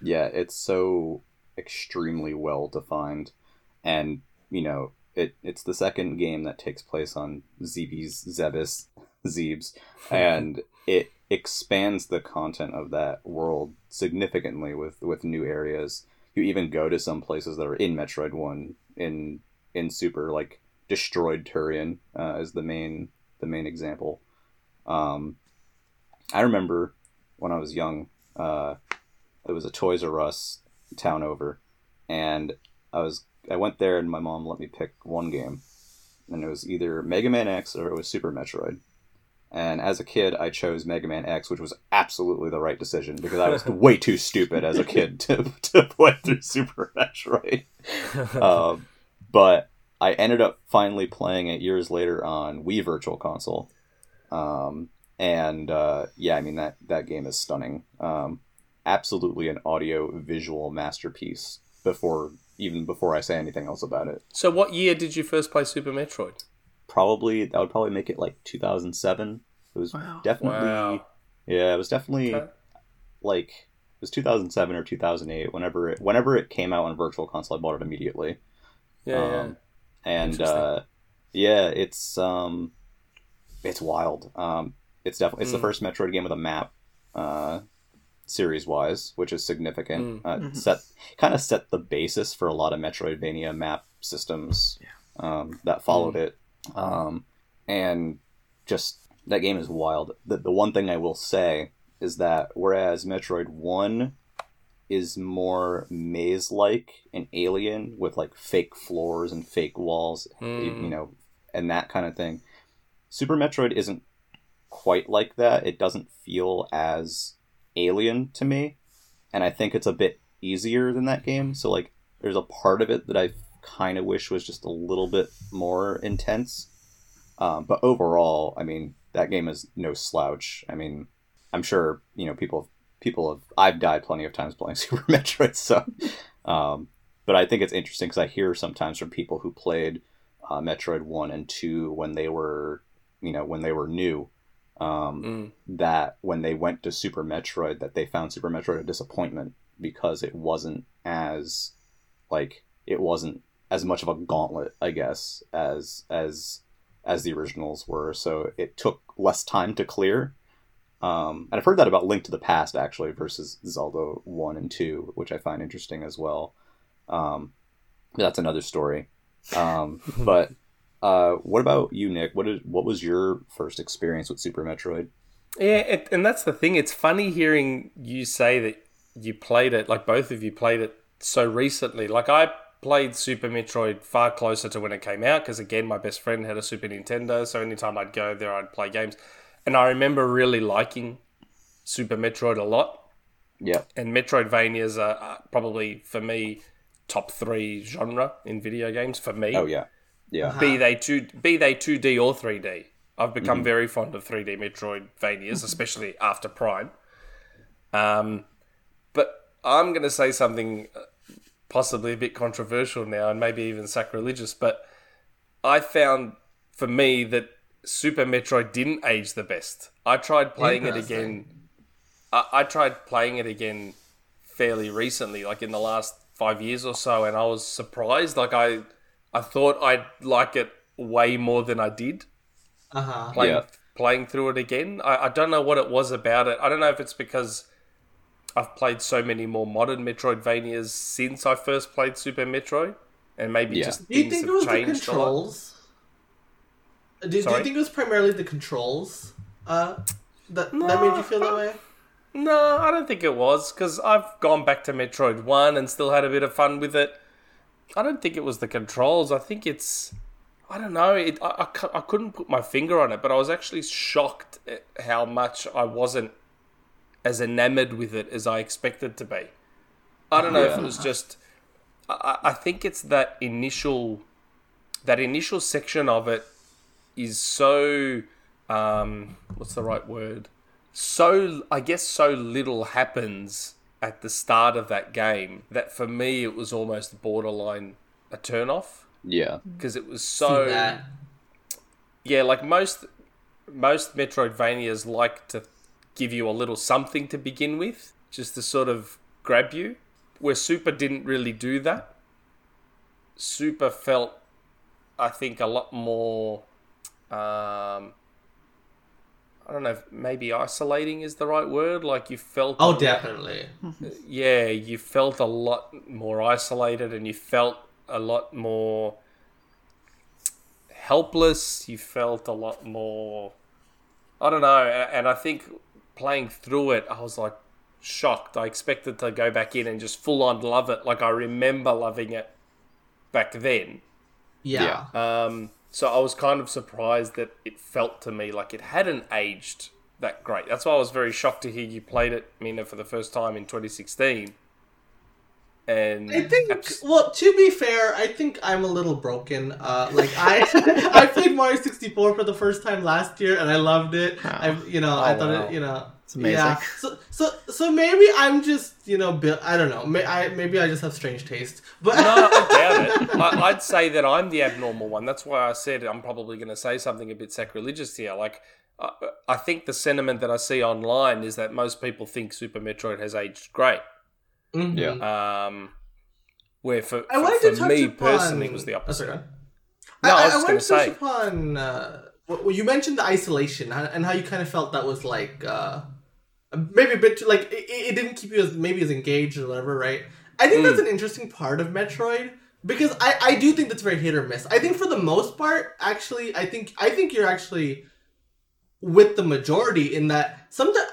Yeah, it's so extremely well defined, and you know it. It's the second game that takes place on Zebes Zebes Zebes, and it expands the content of that world significantly with with new areas. You even go to some places that are in Metroid One in in Super, like destroyed Tourian uh, is the main the main example. Um, I remember when I was young. Uh, it was a Toys R Us town over, and I was I went there and my mom let me pick one game, and it was either Mega Man X or it was Super Metroid. And as a kid, I chose Mega Man X, which was absolutely the right decision because I was way too stupid as a kid to, to play through Super Metroid. Uh, but I ended up finally playing it years later on Wii Virtual Console. Um, and uh, yeah, I mean that that game is stunning. Um, absolutely an audio visual masterpiece. Before even before I say anything else about it, So, what year did you first play Super Metroid? probably that would probably make it like 2007. It was Wow. definitely Wow. yeah, it was definitely Okay. like it was 2007 or 2008. Whenever it whenever it came out on Virtual Console, I bought it immediately. Yeah, yeah. Um, and uh, yeah, it's um, it's wild. Um, it's definitely it's the Mm. first Metroid game with a map, uh, series wise, which is significant. Uh, Mhm. Set kind of set the basis for a lot of Metroidvania map systems um, that followed it. Um, and just that game is wild. The, the one thing I will say is that whereas Metroid One is more maze like and alien with like fake floors and fake walls, Mm. you know, and that kind of thing. Super Metroid isn't quite like that. It doesn't feel as alien to me, and I think it's a bit easier than that game. So like, there's a part of it that I kind of wish was just a little bit more intense. Um, but overall, I mean, that game is no slouch. I mean, I'm sure you know people. People have. I've died plenty of times playing Super Metroid, so. Um, but I think it's interesting because I hear sometimes from people who played uh, Metroid One and Two when they were, you know, when they were new, um, Mm. that when they went to Super Metroid, that they found Super Metroid a disappointment because it wasn't as, like, it wasn't as much of a gauntlet, I guess, as as as the originals were. So it took less time to clear. Um, and I've heard that about Link to the Past actually versus Zelda One and Two, which I find interesting as well. Um, that's another story. Um, but uh, what about you, Nick? What is what was your first experience with Super Metroid? Yeah, it, and that's the thing. It's funny hearing you say that you played it, like both of you played it so recently. Like I played Super Metroid far closer to when it came out because again, my best friend had a Super Nintendo, so anytime I'd go there, I'd play games. And I remember really liking Super Metroid a lot. Yeah, And Metroidvanias are, are probably for me top three genre in video games for me. oh yeah, yeah, be they two be they two D or three D. I've become Mm-hmm. very fond of three D Metroidvanias, especially after Prime. Um, but I'm going to say something uh, possibly a bit controversial now and maybe even sacrilegious, but I found for me that Super Metroid didn't age the best. I tried playing it again. I, I tried playing it again fairly recently, like in the last five years or so, and I was surprised. Like I, I thought I'd like it way more than I did. Uh huh. Playing, Yeah. playing through it again. I, I don't know what it was about it. I don't know if it's because I've played so many more modern Metroidvanias since I first played Super Metroid, and maybe Yeah. just Do you things think it have was the changed a lot. controls? Do, do you think it was primarily the controls uh, that that made you feel that way? No, I don't think it was because I've gone back to Metroid One and still had a bit of fun with it. I don't think it was the controls. I think it's, I don't know. It, I, I, I couldn't put my finger on it, but I was actually shocked at how much I wasn't as enamored with it as I expected to be. I don't know if it was just. I, I think it's that initial, that initial section of it is so. Um, what's the right word? so I guess so little happens at the start of that game that for me it was almost borderline a turn off Yeah. because it was so that. yeah like most most Metroidvanias like to give you a little something to begin with just to sort of grab you where Super didn't really do that Super felt I think a lot more um I don't know if maybe isolating is the right word. Like you felt, Oh, definitely. yeah, you felt a lot more isolated, and you felt a lot more helpless. You felt a lot more, I don't know. And I think playing through it, I was like shocked. I expected to go back in and just full on love it, like I remember loving it back then. Yeah. Um, so I was kind of surprised that it felt to me like it hadn't aged that great. That's why I was very shocked to hear you played it, Mina, for the first time in 2016. And I think. abs- Well, to be fair, I think I'm a little broken. Uh, like I, I played Mario 64 for the first time last year, and I loved it. I, you know, I Oh, thought wow. it, you know, It's amazing. Yeah. So, so, so maybe I'm just, you know, bi- I don't know. May, I maybe I just have strange taste, but no, I doubt it. I, I'd say that I'm the abnormal one. That's why I said I'm probably going to say something a bit sacrilegious here. Like, I, I think the sentiment that I see online is that most people think Super Metroid has aged great. Mhm. Yeah. Um, where for, I for, wanted for to me upon... personally, it was the Oh, opposite. sorry, go on. No, I was I, just wanted gonna touch say. upon. Uh, well, you mentioned the isolation and and how you kind of felt that was like uh, maybe a bit too, like it, it didn't keep you as maybe as engaged or whatever, right? I think Mm. that's an interesting part of Metroid because I I do think that's very hit or miss. I think for the most part, actually, I think I think you're actually with the majority in that sometimes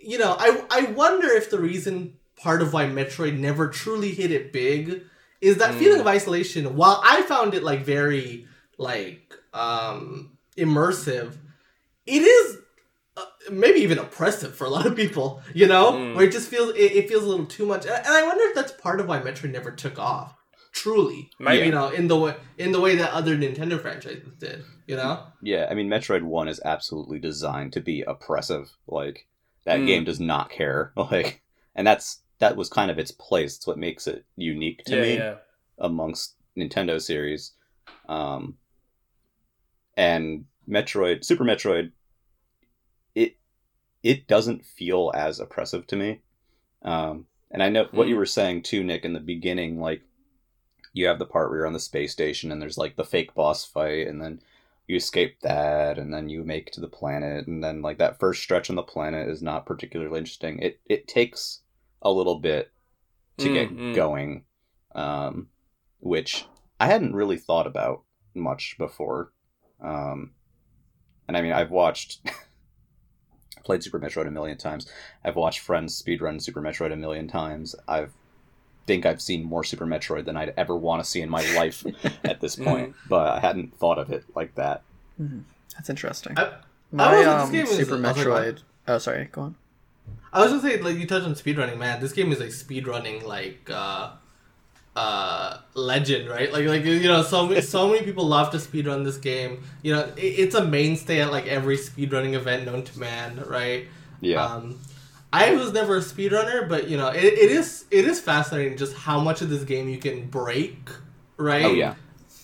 you know I I wonder if the reason part of why Metroid never truly hit it big is that feeling of isolation. While I found it like very like um immersive, it is uh, maybe even oppressive for a lot of people. You know, Mm. where it just feels it, it feels a little too much, and and I wonder if that's part of why Metroid never took off. Truly, Maybe. you know, in the way in the way that other Nintendo franchises did. You know. Yeah, I mean, Metroid One is absolutely designed to be oppressive. Like that Mm. game does not care. Like, and that's that was kind of its place. It's what makes it unique to yeah, me yeah. amongst Nintendo series. Um, and Metroid, Super Metroid, it it doesn't feel as oppressive to me. Um, and I know what you Hmm. were saying too, Nick, in the beginning. Like, you have the part where you're on the space station, and there's like the fake boss fight, and then you escape that, and then you make it to the planet, and then like that first stretch on the planet is not particularly interesting. It it takes a little bit to Mm, get mm. going, um, which I hadn't really thought about much before. Um, and I mean, I've watched, played Super Metroid a million times. I've watched friends speedrun Super Metroid a million times. I've think I've seen more Super Metroid than I'd ever want to see in my life at this point, but I hadn't thought of it like that. That's interesting. I- I My was- this um, Super sorry, go. Metroid. Oh, sorry. Go on. I was gonna say, like you touched on speedrunning, man. This game is like speedrunning, like uh, uh, legend, right? Like, like you know, so many, so many people love to speedrun this game. You know, it, it's a mainstay at like every speedrunning event known to man, right? Yeah. Um, I was never a speedrunner, but you know, it, it is it is fascinating just how much of this game you can break, right? Oh yeah.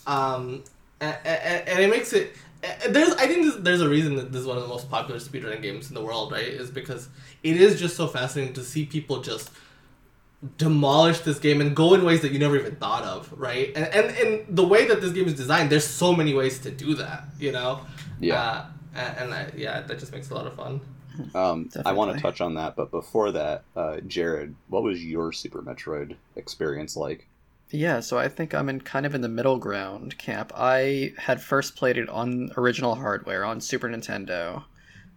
Um, and, and, and it makes it. And There's, I think this, there's a reason that this is one of the most popular speedrunning games in the world, right? Is because it is just so fascinating to see people just demolish this game and go in ways that you never even thought of, right? And and, and the way that this game is designed, there's so many ways to do that, you know. Yeah. Uh, and, and I, yeah, that just makes a lot of fun. Um, I want to touch on that, but before that, uh, Jared, what was your Super Metroid experience like? Yeah, so I think I'm in kind of in the middle ground camp. I had first played it on original hardware on Super Nintendo,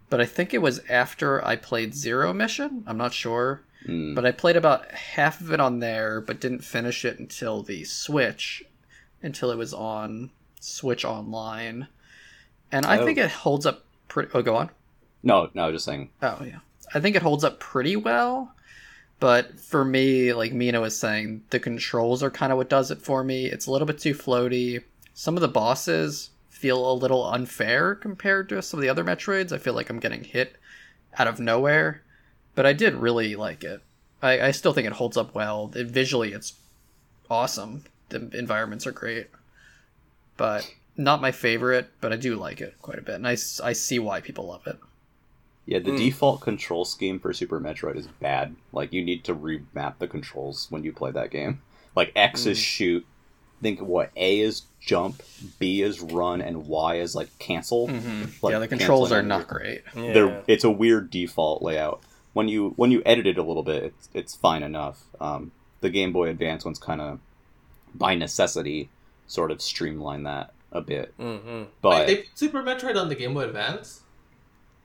but I think it was after I played Zero Mission. I'm not sure, Mm, but I played about half of it on there, but didn't finish it until the Switch, until it was on Switch Online, and I Oh. think it holds up pretty. Oh, go on. no, no, I was just saying. Oh yeah, I think it holds up pretty well. But for me, like Mina was saying, the controls are kind of what does it for me. It's a little bit too floaty. Some of the bosses feel a little unfair compared to some of the other Metroids. I feel like I'm getting hit out of nowhere. But I did really like it. I, I still think it holds up well. It, visually, it's awesome. The environments are great. But not my favorite, but I do like it quite a bit. And I, I see why people love it. Yeah, the Mm. default control scheme for Super Metroid is bad. Like you need to remap the controls when you play that game. Like X is shoot. Think what A is jump, B is run, and Y is like cancel. Mm-hmm. Like, yeah, the controls are not great. Yeah. They're, it's a weird default layout. When you when you edit it a little bit, it's it's fine enough. Um, the Game Boy Advance ones kind of, by necessity, sort of streamline that a bit. hmm But Wait, they put Super Metroid on the Game Boy Advance.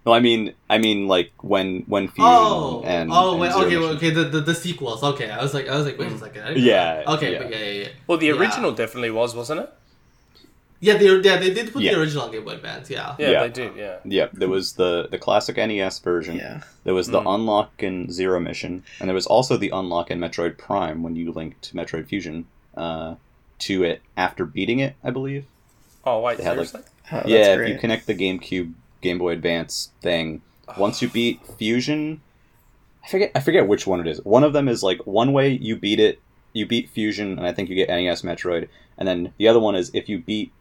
No, I mean I mean like when when Fusion Oh, and oh, and wait, Zero okay, Mission- okay, the, the the sequels. Okay, I was like, I was like, wait a second. I Yeah. Okay, yeah. but yeah, yeah, yeah. Well, the Yeah. original definitely was, wasn't it? Yeah, they yeah they did put Yeah. the original Game Boy Advance. Yeah. Yeah, Yeah. they did. Yeah. Yeah, there was the the classic NES version. Yeah. There was the Mm. unlock in Zero Mission, and there was also the unlock in Metroid Prime when you linked Metroid Fusion uh, to it after beating it, I believe. Oh wait, They had, like- seriously? Oh, that's yeah, if you connect the GameCube Game Boy Advance thing, once you beat Fusion, I forget I forget which one it is. One of them is like one way you beat it, you beat Fusion, and I think you get NES Metroid, and then the other one is if you beat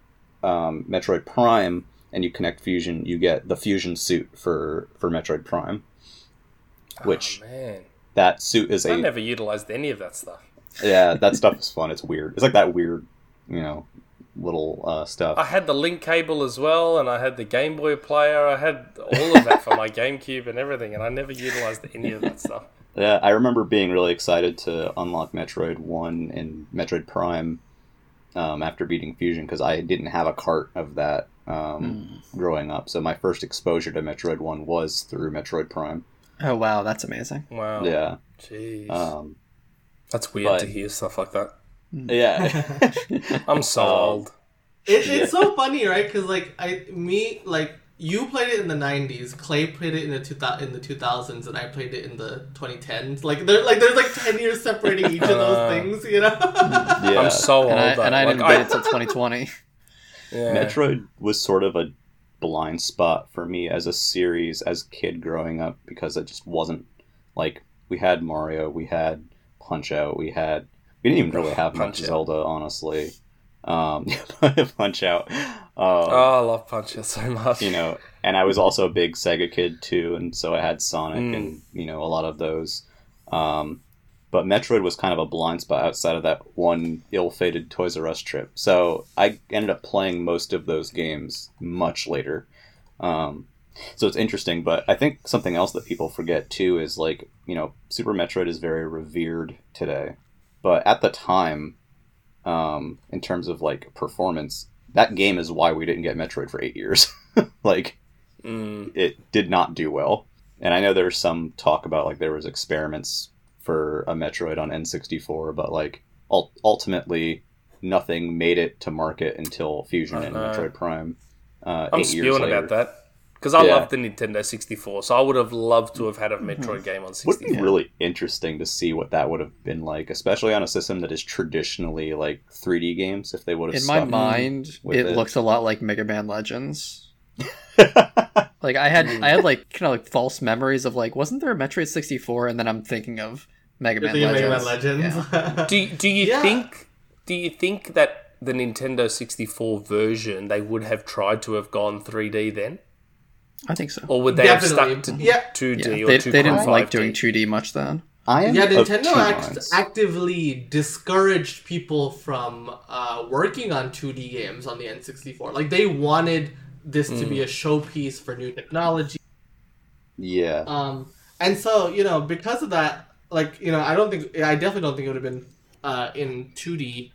um, Metroid Prime and you connect Fusion, you get the Fusion suit for for Metroid Prime. Which Oh, that suit is I a never utilized any of that stuff. yeah, that stuff is fun. It's weird. It's like that weird, you know, little uh, stuff. I had the link cable as well, and I had the Game Boy player. I had all of that for my GameCube and everything, and I never utilized any of that stuff. Yeah, I remember being really excited to unlock Metroid One and Metroid Prime um, after beating Fusion because I didn't have a cart of that um, growing up. So my first exposure to Metroid One was through Metroid Prime. Oh wow, that's amazing. Wow. Yeah, Jeez. um, That's weird but- to hear stuff like that. Yeah. I'm so Um, old. It, Yeah. it's so funny, right? Because like I, me, like you played it in the '90s, Clay played it in the two in the 2000s, and I played it in the 2010s. Like there, like there's like 10 years separating each of those Uh, things, you know? yeah. I'm so old. And I, and I Like, didn't get it till 2020. yeah. Metroid was sort of a blind spot for me as a series as a kid growing up because it just wasn't like we had Mario, we had Punch Out, we had we didn't even really have much Out. Zelda, honestly. Um, Punch Out, um, Oh, I love Punch Out so much. you know, and I was also a big Sega kid too, and so I had Sonic Mm. and you know a lot of those. Um, but Metroid was kind of a blind spot outside of that one ill-fated Toys R Us trip. So I ended up playing most of those games much later. Um, so it's interesting, but I think something else that people forget too is like you know Super Metroid is very revered today, but at the time, um, in terms of like performance, that game is why we didn't get Metroid for eight years. like Mm. it did not do well. And I know there's some talk about like there was experiments for a Metroid on N64, but like ul- ultimately nothing made it to market until Fusion and Uh-huh. Metroid Prime. Uh, I'm spewing later. about that because I Yeah. love the Nintendo 64, so I would have loved to have had a mm-hmm. Metroid game on 64. Would be 64. really interesting to see what that would have been like, especially on a system that is traditionally like 3D games. If they would have In my mind, it, it. looks a lot like Mega Man Legends. Like I had I had mm. like kind of like false memories of like wasn't there a Metroid 64 and then I'm thinking of Mega You're Man thinking Mega Legends. Man Legends. Yeah. Do do you Yeah. think do you think that the Nintendo 64 version they would have tried to have gone 3D then, I think so. or would they have Definitely. stuck to Yeah. 2D Yeah, or they, 2.5D? they didn't like doing 2D much then. I am Yeah, Nintendo act- actively discouraged people from uh, working on 2D games on the N64. Like they wanted this to Hmm. be a showpiece for new technology. Yeah, Um, and so you know, because of that, like you know, I don't think I definitely don't think it would have been uh, in 2D.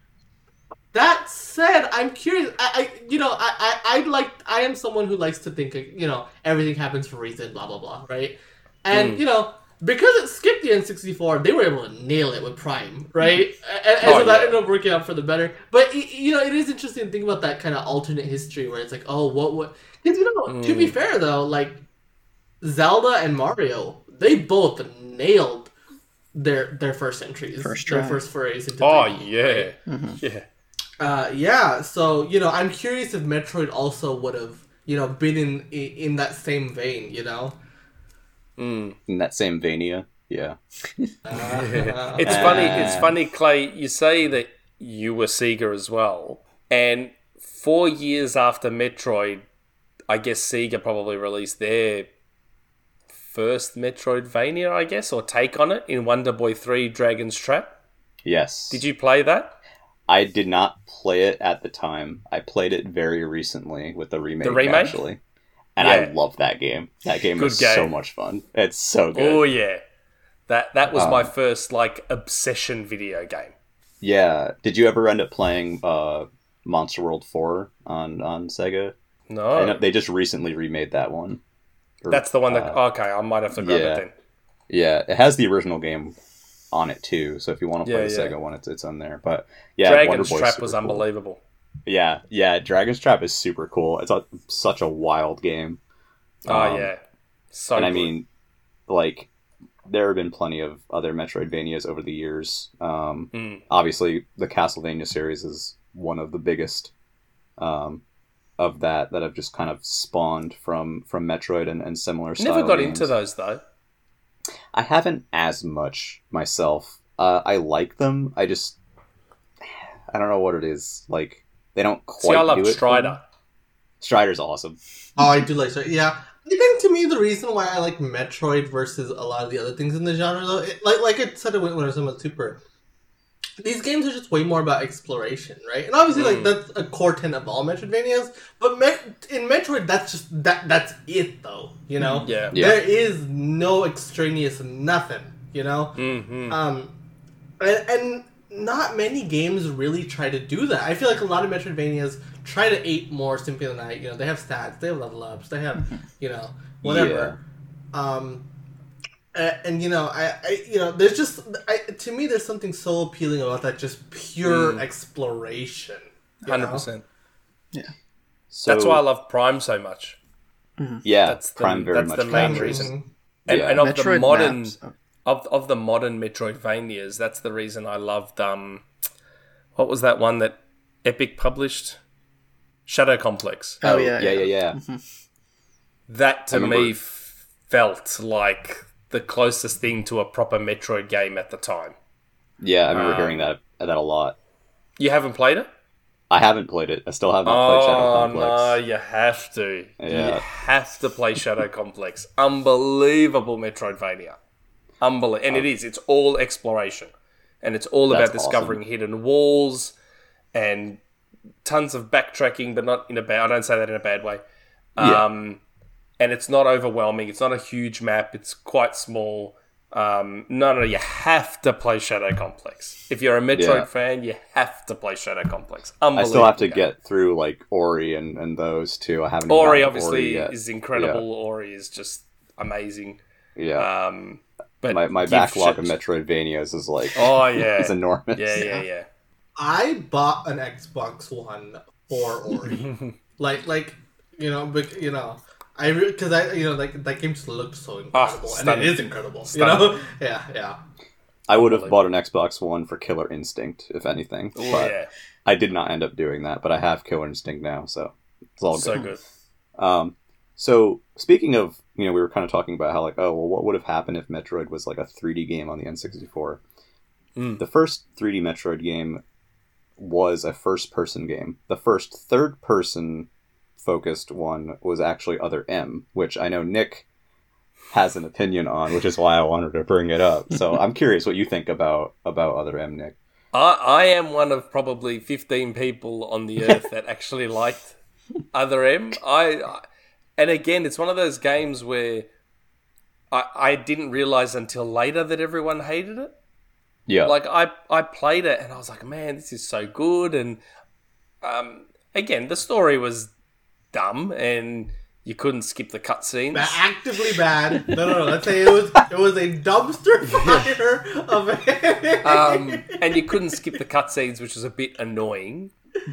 That said, I'm curious. I, I you know, I, I, I like. I am someone who likes to think, you know, everything happens for a reason. Blah blah blah. Right. And mm. you know, because it skipped the N64, they were able to nail it with Prime. Right. Mm. And, and Oh, so that yeah. ended up working out for the better. But y- you know, it is interesting to think about that kind of alternate history where it's like, oh, what what? Because you know, to be mm. fair though, like Zelda and Mario, they both nailed their their first entries, First try. their first forays into. Oh 3D, yeah, right? yeah. Mm-hmm. Uh, yeah. So you know, I'm curious if Metroid also would have you know been in in, in that same vein. You know. Mm. in that same vania. Yeah, Uh, It's funny. It's funny, Clay. You say that you were Sega as well, and four years after Metroid, I guess Sega probably released their first Metroidvania, I guess, or take on it in Wonder Boy Three: Dragon's Trap. yes. Did you play that? I did not play it at the time. I played it very recently with the remake, The remake? actually, and I love that game. That game Good is so much fun. It's so good. Oh yeah, that that was my Um, first like obsession video game. Yeah. Did you ever end up playing uh, Monster World Four on on Sega? No, they just recently remade that one. Or, that's the one that. uh, okay, I might have to grab yeah. it then. yeah, it has the original game on it too. So if you want to play Yeah, the yeah. Sega one, it's it's on there. But yeah, Dragon's Trap was cool. unbelievable. Yeah, yeah, Dragon's Trap is super cool. It's a, such a wild game. Oh Um, yeah, so and I mean, like, there have been plenty of other Metroidvanias over the years. Um, Mm. Obviously, the Castlevania series is one of the biggest um, of that that have just kind of spawned from from Metroid and, and similar. Stuff. Never got games. into those though. I haven't as much myself. Uh, I like them. I just I don't know what it is. Like they don't quite. See, I love do it for. Strider. Strider's awesome. Oh, I do like that. Yeah, I think to me the reason why I like Metroid versus a lot of the other things in the genre, though, it, like like I said when when I was talking about Super, these games are just way more about exploration, right? And obviously, like that's a core tenet of all Metroidvanias. But Met- in Metroid, that's just that that's it, though. You know, Yeah. Yeah. there is no extraneous nothing. You know, Mm-hmm. um, and, and not many games really try to do that. I feel like a lot of Metroidvanias try to ape more Symphony of the Night. You know, they have stats, they have level ups, they have, you know, whatever. Um, a- and, you know, I, I, you know, there's just I, to me, there's something so appealing about that just pure mm. exploration. you Hundred know? percent. So That's why I love Prime so much. Mm-hmm. yeah, that's the- Prime very that's much the main captures- reason. Mm-hmm. And, Yeah. and of the modern maps. Oh, of of the modern Metroidvanias, that's the reason I loved. Um, what was that one that Epic published? Shadow Complex. Oh, yeah, yeah, yeah. yeah, yeah. Mm-hmm. That to me f- felt like the closest thing to a proper Metroid game at the time. Yeah, I remember Um, hearing that that a lot. You haven't played it? I haven't played it. I still have not played Shadow Oh Complex. no, you have to. You Yeah. have to play Shadow Complex. Unbelievable Metroidvania. Unbelievable, and it is. It's all exploration, and it's all about discovering hidden walls and tons of backtracking, but not in a bad. I don't say that in a bad way. Yeah. Um, and it's not overwhelming. It's not a huge map. It's quite small. Um, no, no, you have to play Shadow Complex. If you're a Metroid Yeah. fan, you have to play Shadow Complex. I still have to game. get through like Ori and, and those too. I haven't. Ori gotten obviously Ori yet. is incredible. Ori is just amazing. Yeah, Um, but my my backlog shit- of Metroidvanias is like Oh yeah, it's enormous. yeah, yeah, yeah. I bought an Xbox One for Ori. like, like you know, bec- you know, I because I you know like that game just looked so incredible, and it stunning. is incredible. Stunning. You know, yeah, yeah. I would have bought an Xbox One for Killer Instinct, if anything. Oh but yeah, I did not end up doing that. But I have Killer Instinct now, so it's all so good. good. Um, So speaking of, you know, we were kind of talking about how like, oh, well, what would have happened if Metroid was like a 3D game on the N64? Mm. The first 3D Metroid game was a first-person game. The first third-person focused one was actually Other M, which I know Nick has an opinion on, which is why I wanted to bring it up. So I'm curious what you think about about Other M, Nick. I, I am one of probably 15 people on the earth that actually liked Other M. I, I and again, it's one of those games where I, I didn't realize until later that everyone hated it. Yeah. Like I, I played it and I was like, man, this is so good. And um, again, the story was dumb and you couldn't skip the cutscenes. Actively bad. No, no, no. Let's say it was it was a dumpster fire of um, and you couldn't skip the cutscenes, which was a bit annoying.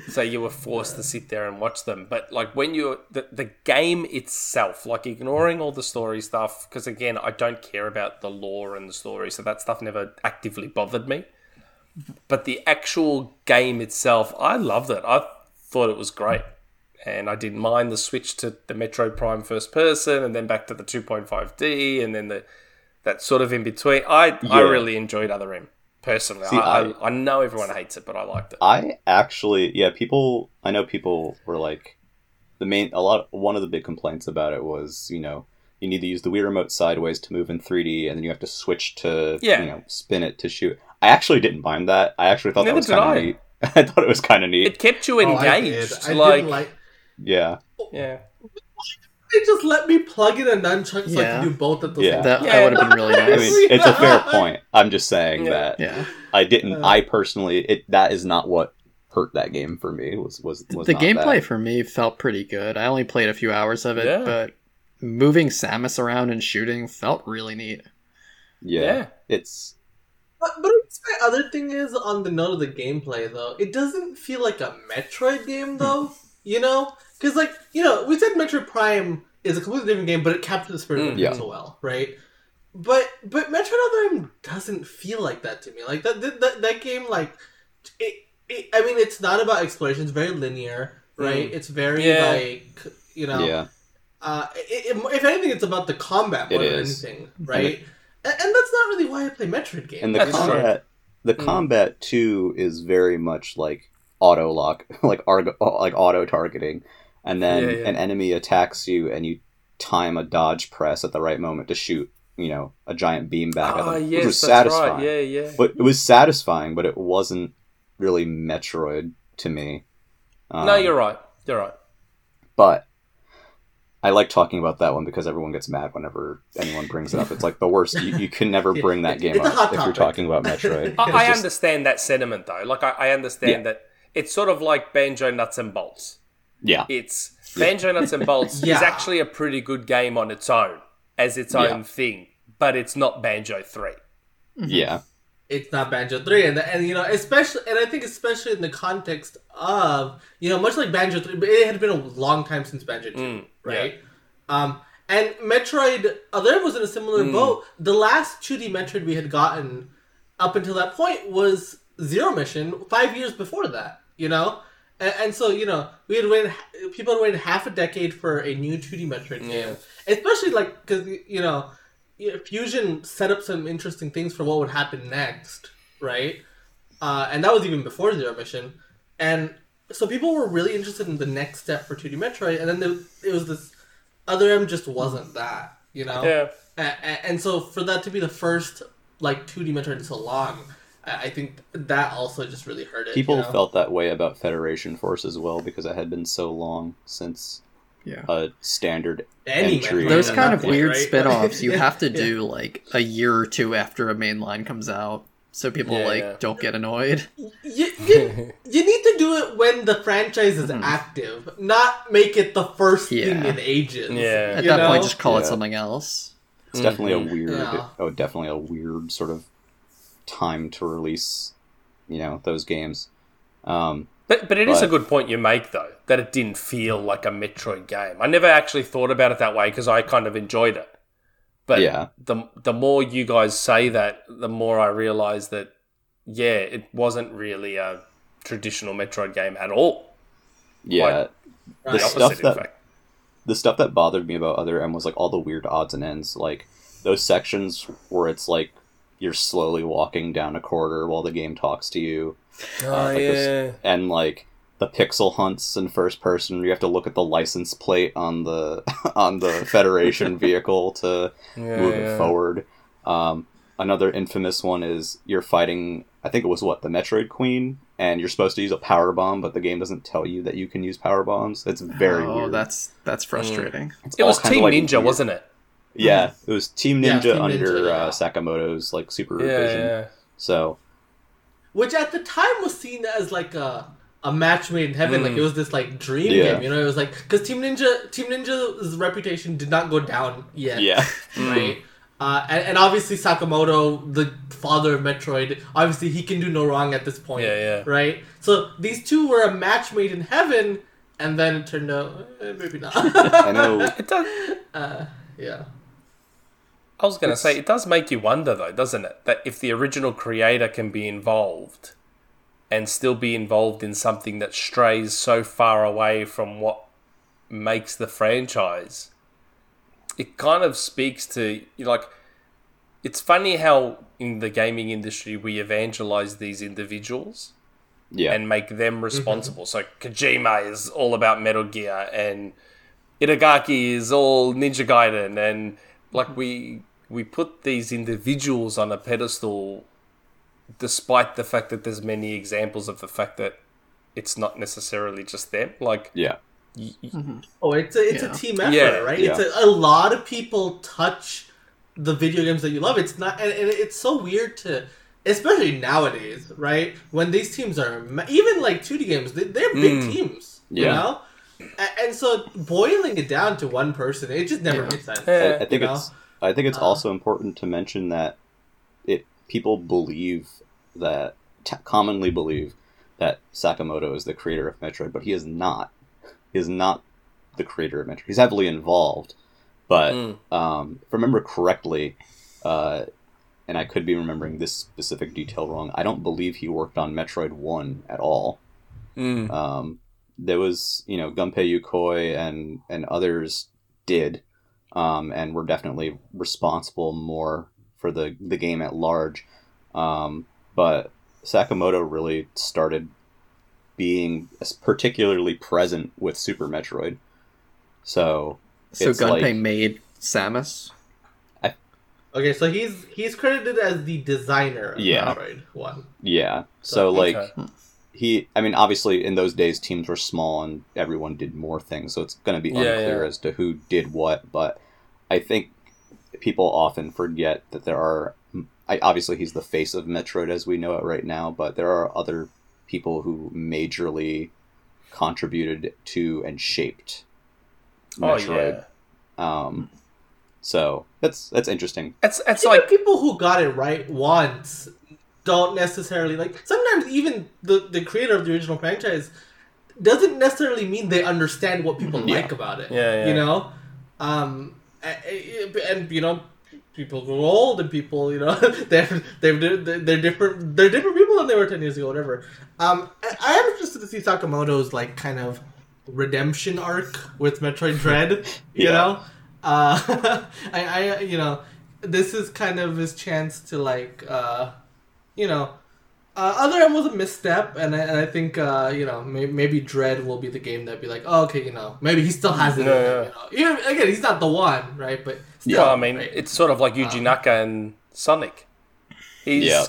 So you were forced to sit there and watch them. But like when you the the game itself, like ignoring all the story stuff, because again, I don't care about the lore and the story, so that stuff never actively bothered me. But the actual game itself, I loved it. I thought it was great. And I didn't mind the switch to the Metroid Prime first person and then back to the 2.5D and then the that sort of in between. I I really enjoyed Other M personally. See, I, I- I, I know everyone hates it, but I liked it. I actually, yeah, people. I know people were like, the main. A lot. One of the big complaints about it was, you know, you need to use the Wii remote sideways to move in 3D, and then you have to switch to, Yeah. you know, spin it to shoot. I actually didn't mind that. I actually thought Neither that was kind of neat. I thought it was kind of neat. It kept you Oh, I did. engaged. I like, didn't like. Yeah, yeah. They just let me plug in a nunchuck so I Yeah. can do both at the Yeah. same That, time. that would have been really I nice. mean, it's a fair point. I'm just saying Yeah. that yeah. I didn't. Uh. I personally, it that is not what hurt that game for me. Was was, was the not gameplay that. for me felt pretty good. I only played a few hours of it, Yeah. but moving Samus around and shooting felt really neat. Yeah, Yeah. it's But, but my other thing is on the note of the gameplay though, it doesn't feel like a Metroid game though. you know, because like you know, we said Metroid Prime is a completely different game, but it captured the spirit of Mm. it Yeah. so well, right? But but Metroid Other M doesn't feel like that to me. Like that that, that, that game like it, it. I mean, it's not about exploration. It's very linear, right? It's very Yeah. like you know. yeah. Uh, it, it- if anything, it's about the combat more It than is. anything, right? And, and that's not really why I play Metroid games. And the That's true. combat, the Mm. combat too, is very much like auto lock, like arg- like auto targeting, and then Yeah, yeah. an enemy attacks you, and you time a dodge press at the right moment to shoot, you know, a giant beam back at Ah, them, which yes, was that's satisfying. right. Yeah, yeah. But it was satisfying, but it wasn't really Metroid to me. Um, no, you're right. You're right. But I like talking about that one because everyone gets mad whenever anyone brings it up. It's like the worst. You, you can never bring that game up if you're talking about Metroid. I, I just- understand that sentiment though. Like I, I understand Yeah. that it's sort of like banjo nuts and bolts. Yeah, It's banjo nuts and bolts Yeah. is actually a pretty good game on its own as its own Yeah. thing, but it's not banjo three. yeah, it's not Banjo Three, and and you know especially, and I think especially in the context of you know much like Banjo Three, but it had been a long time since Banjo Two, Mm, right? Um, and Metroid Other was in a similar Mm. boat. The last 2D Metroid we had gotten up until that point was Zero Mission five years before that, you know. And, and so you know we had waited, people had waited half a decade for a new 2D Metroid Yeah. game, especially like because you know Fusion set up some interesting things for what would happen next, right? Uh, and that was even before Zero Mission, and so people were really interested in the next step for 2D Metroid, and then there, it was this other M just wasn't that, you know. Yeah. A- a- and so for that to be the first like 2D Metroid in so long, I I think that also just really hurt it. people you know? felt that way about Federation Force as well because it had been so long since Yeah. a standard Any entry. Those kind of weird right? spin-offs you have to yeah. do like a year or two after a main line comes out so people Yeah, like yeah. don't get annoyed. You, you, you need to do it when the franchise is active, not make it the first thing Mm-hmm. In ages. Yeah. At that know? point just call it something else. It's definitely Mhm. a weird, Yeah. oh, definitely a weird sort of time to release, you know, those games. Um, But but it is a good point you make though that it didn't feel like a Metroid game. I never actually thought about it that way because I kind of enjoyed it. But Yeah. the the more you guys say that, the more I realize that yeah, it wasn't really a traditional Metroid game at all. yeah. The The opposite, stuff in that- fact. the stuff that bothered me about Other M was like all the weird odds and ends, like those sections where it's like you're slowly walking down a corridor while the game talks to you, Oh like yeah. this- and like the pixel hunts in first person. You have to look at the license plate on the on the Federation vehicle to Yeah, move yeah. it forward. Um, another infamous one is you're fighting. I think it was what the Metroid Queen, and you're supposed to use a power bomb, but the game doesn't tell you that you can use power bombs. It's very oh, weird. that's that's frustrating. It's It was Team like, Ninja, weird. wasn't it? Yeah, it was Team Yeah, Ninja Team Ninja, under yeah. uh, Sakamoto's like Yeah, supervision. yeah. So which at the time was seen as like a a match made in heaven. Mm. Like it was this like dream Yeah. game. You know, it was like because Team Ninja Team Ninja's reputation did not go down yet. yeah, right? Uh, and, and obviously Sakamoto, the father of Metroid, obviously he can do no wrong at this point. Yeah, yeah. Right? So these two were a match made in heaven, and then it turned out eh, maybe not. I know. It does. uh, yeah. I was going to say, it does make you wonder, though, doesn't it? That if the original creator can be involved and still be involved in something that strays so far away from what makes the franchise, it kind of speaks to, like, it's funny how in the gaming industry we evangelize these individuals Yeah, and make them mm-hmm. responsible. So Kojima is all about Metal Gear, and Itagaki is all Ninja Gaiden, and like we we put these individuals on a pedestal, despite the fact that there's many examples of the fact that it's not necessarily just them. Like yeah, y- y- Oh, it's a it's Yeah. a team effort, Yeah, right? yeah. It's a, a lot of people touch the video games that you love. It's not, and, and it's so weird to, especially nowadays, right? When these teams are even like 2D games, they, they're big Mm. teams, you know. A- And so boiling it down to one person, it just never Yeah. makes sense. I, I think you know? it's. I think it's Uh, also important to mention that it people believe that t- commonly believe that Sakamoto is the creator of Metroid, but he is not. He is not the creator of Metroid. He's heavily involved, but Mm. um, if I remember correctly, uh, and I could be remembering this specific detail wrong. I don't believe he worked on Metroid One at all. Mm. Um, there was, you know, Gunpei Yokoi and and others did, um, and were definitely responsible more for the the game at large. Um, but Sakamoto really started being particularly present with Super Metroid. So So Gunpei like- made Samus. Okay, so he's he's credited as the designer of Yeah. Metroid One. yeah, so like Okay. he i mean obviously in those days teams were small and everyone did more things so it's going to be Yeah, unclear yeah. as to who did what but i think people often forget that there are I, obviously he's the face of metroid as we know it right now but there are other people who majorly contributed to and shaped Metroid. Oh metroid yeah. um so that's that's interesting It's it's Even like people who got it right once don't necessarily like. Sometimes even the the creator of the original franchise doesn't necessarily mean they understand what people Yeah. like about it. Yeah, yeah. You know, um, a- a- and you know, people grow old and people, you know, they're they're they're different. They're different people than they were ten years ago. Whatever. Um, I, I am interested to see Sakamoto's like kind of redemption arc with Metroid Dread. You Yeah. know, uh, I, I, you know, this is kind of his chance to like, uh, you know, uh, Other M was a misstep, and I, and I think uh, you know may, maybe Dread will be the game that be like, oh, okay, you know, maybe he still has it. in Yeah, him, You know? Even- again, he's not the one, right? But still, well, I mean, right? it's sort of like Yuji Naka and Sonic. He's Yeah.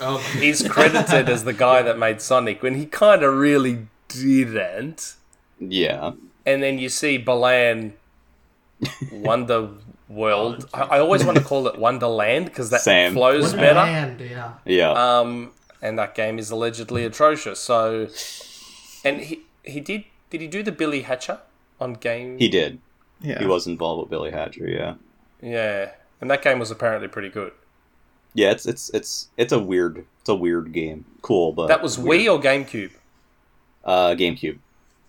oh, my- he's credited as the guy that made Sonic when he kind of really didn't. yeah And then you see Balan Wonder World. I, I always want to call it Wonderland because that Same. flows better. Yeah. yeah Um, and that game is allegedly atrocious. So, and he he did did he do the Billy Hatcher on game? he did Yeah. he was involved with billy hatcher yeah Yeah, and that game was apparently pretty good. Yeah, it's it's it's it's a weird it's a weird game. Cool, but That was weird. Wii or GameCube. uh GameCube.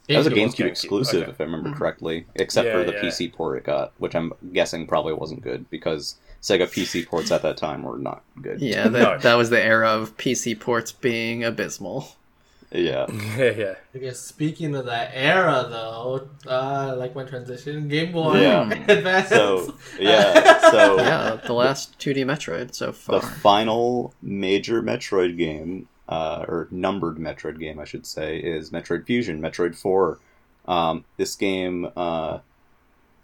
That was a GameCube. GameCube GameCube, exclusive, okay. if I remember correctly, except Yeah, for the yeah. PC port it got, which I'm guessing probably wasn't good because Sega PC ports at that time were not good. Yeah, that, No. that was the era of PC ports being abysmal. Yeah. Yeah, yeah. I guess speaking of that era, though, uh, like my transition, Game Boy Yeah. Advance. So yeah. So yeah, the last 2D Metroid so far. the final major Metroid game, uh, or numbered Metroid game, I should say, is Metroid Fusion, Metroid Four. Um, this game, uh,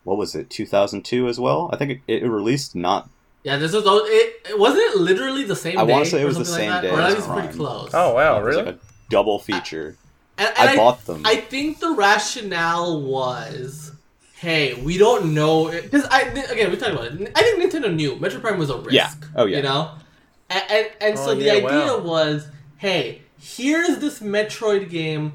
what was it, 2002 as well? I think it, it released not. yeah, this is all- it. it- Wasn't it literally the same? I day wanna say it or was the something same like that? day or at as least pretty close. Oh wow, it was really? like a double feature. and, and I bought them. I think the rationale was, hey, we don't know because I again we talked about it. I think Nintendo knew Metroid Prime was a risk. Yeah. Oh, yeah. You know, and and, and so Oh, the idea wow. was, hey, here's this Metroid game.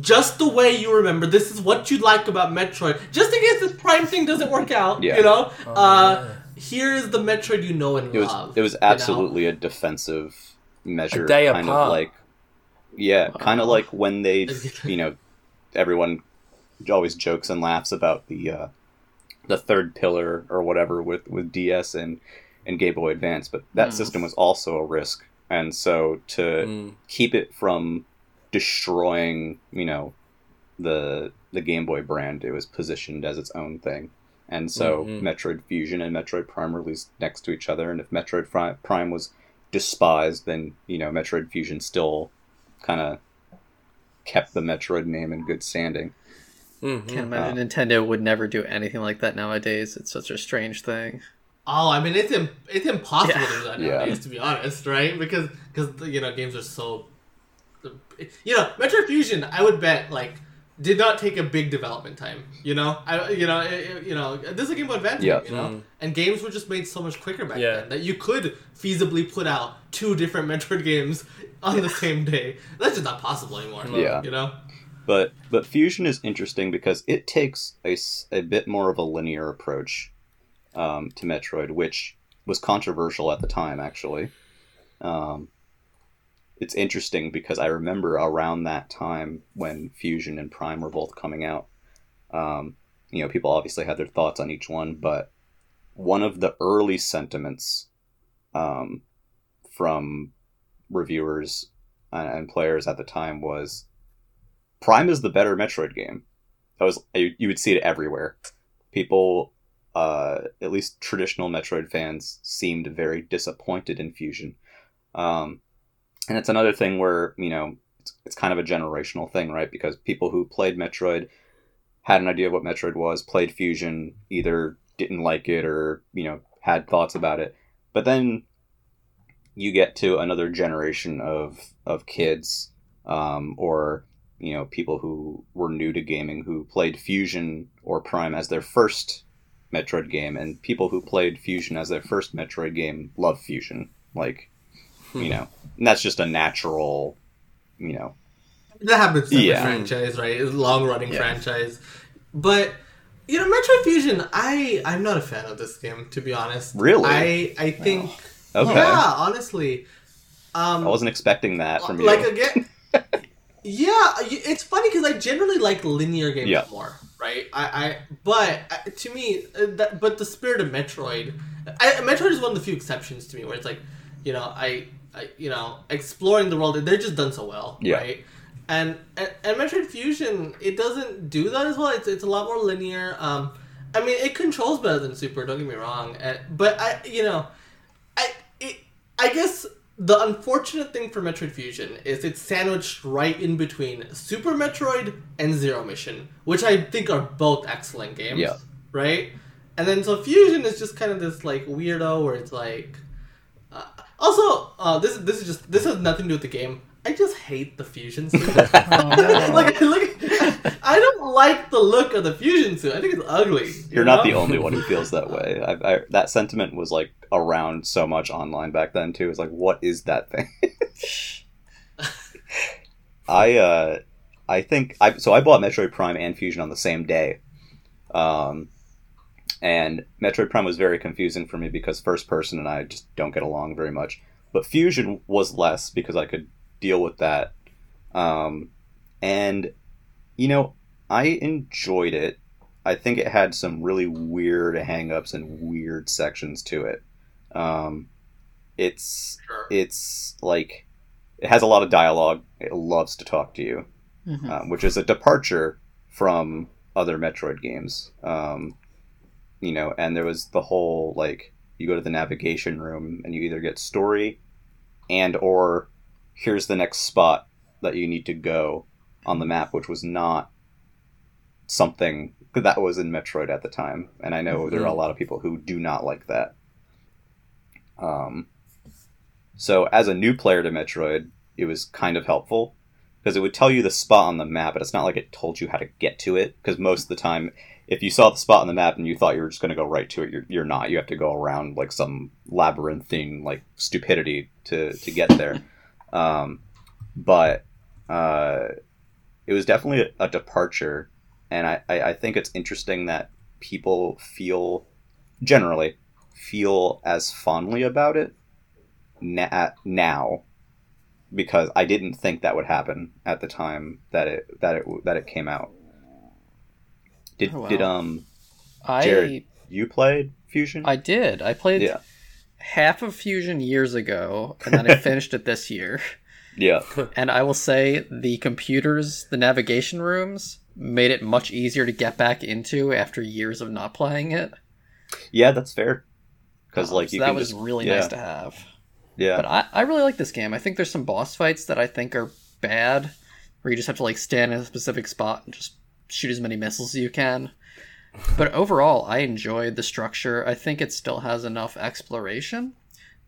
Just the way you remember, this is what you'd like about Metroid. Just in case this Prime thing doesn't work out, Yeah. you know. Oh, uh, Here is the Metroid you know and It was love. it was you know? absolutely a defensive measure, A day kind apart. of like yeah, kind of like when they, you know, everyone always jokes and laughs about the uh, the third pillar or whatever with with DS and and Game Boy Advance, but that Mm. system was also a risk, and so to Mm. keep it from destroying, you know, the the Game Boy brand, it was positioned as its own thing. And so Mhm. Metroid Fusion and Metroid Prime released next to each other, and if Metroid Prime was despised, then you know Metroid Fusion still kind of kept the Metroid name in good standing. Mhm. Can't imagine Nintendo would never do anything like that nowadays. It's such a strange thing. Oh, I mean, it's Im- it's impossible Yeah. to do that Yeah. to be honest, right? Because because you know games are so, you know, Metroid Fusion, I would bet like did not take a big development time. You know, I you know it- it- you know this is a Game Boy Advance, Yeah. you know, Mm. and games were just made so much quicker back Yeah. then that you could feasibly put out two different Metroid games on the same day. That's just not possible anymore. Yeah. you know. But but Fusion is interesting because it takes a, a bit more of a linear approach um, to Metroid, which was controversial at the time. Actually, um, it's interesting because I remember around that time when Fusion and Prime were both coming out. Um, you know, people obviously had their thoughts on each one, but one of the early sentiments um, from reviewers and, players at the time was Prime is the better Metroid game. That was you, you would see it everywhere. People, uh, at least traditional Metroid fans, seemed very disappointed in Fusion. Um, and it's another thing where you know it's, it's kind of a generational thing, right? Because people who played Metroid had an idea of what Metroid was, played Fusion, either didn't like it or you know had thoughts about it. But then you get to another generation of of kids um, or you know people who were new to gaming who played Fusion or Prime as their first Metroid game, and people who played Fusion as their first Metroid game love Fusion. Like, you know, and that's just a natural, you know, That happens to every Yeah. franchise, right? It's a long running Yeah. franchise. But you know, Metroid Fusion, I I'm not a fan of this game, to be honest. Really? I I think okay. yeah, honestly. Um I wasn't expecting that from you. like again Yeah, it's funny because I generally like linear games Yeah. more, right? I, I but uh, to me, uh, that, but the spirit of Metroid, I, Metroid is one of the few exceptions to me where it's like, you know, I, I you know, exploring the world, they're just done so well, Yeah. right? And, and and Metroid Fusion, it doesn't do that as well. It's it's a lot more linear. Um, I mean, it controls better than Super. Don't get me wrong, uh, but I, you know, I it, I guess the unfortunate thing for Metroid Fusion is it's sandwiched right in between Super Metroid and Zero Mission, which I think are both excellent games. Yeah. Right. And then so Fusion is just kind of this like weirdo where it's like. Also, uh, this this is just this has nothing to do with the game. I just hate the fusion suit. like, look, I don't like the look of the fusion suit. I think it's ugly. you You're not the only one who feels that way. I, I, that sentiment was like around so much online back then too. It's like, what is that thing? I uh, I think I so I bought Metroid Prime and Fusion on the same day, um, and Metroid Prime was very confusing for me because first person and I just don't get along very much. But Fusion was less because I could deal with that, um, and you know I enjoyed it. I think it had some really weird hangups and weird sections to it. Um, it's Sure. it's like it has a lot of dialogue. It loves to talk to you, Mhm. um, which is a departure from other Metroid games. Um, you know, and there was the whole like you go to the navigation room and you either get story and or here's the next spot that you need to go on the map, which was not something that was in Metroid at the time. And I know there are a lot of people who do not like that. Um, so as a new player to Metroid, it was kind of helpful because it would tell you the spot on the map, but it's not like it told you how to get to it. Because most of the time, if you saw the spot on the map and you thought you were just going to go right to it, you're, you're not. You have to go around like some labyrinthine like stupidity to to get there. um, but uh, it was definitely a, a departure, and I, I I think it's interesting that people feel generally feel as fondly about it na- now because I didn't think that would happen at the time that it that it that it came out. Did Oh, wow. did um I Jared. you played Fusion? I did. I played Yeah. half of Fusion years ago, and then I finished it this year. yeah. And I will say the computers, the navigation rooms, made it much easier to get back into after years of not playing it. Yeah, that's fair. Because Um, like so you that can was just, really yeah, nice to have. Yeah. But I, I really like this game. I think there's some boss fights that I think are bad, where you just have to like stand in a specific spot and just shoot as many missiles as you can. But overall, I enjoyed the structure. I think it still has enough exploration.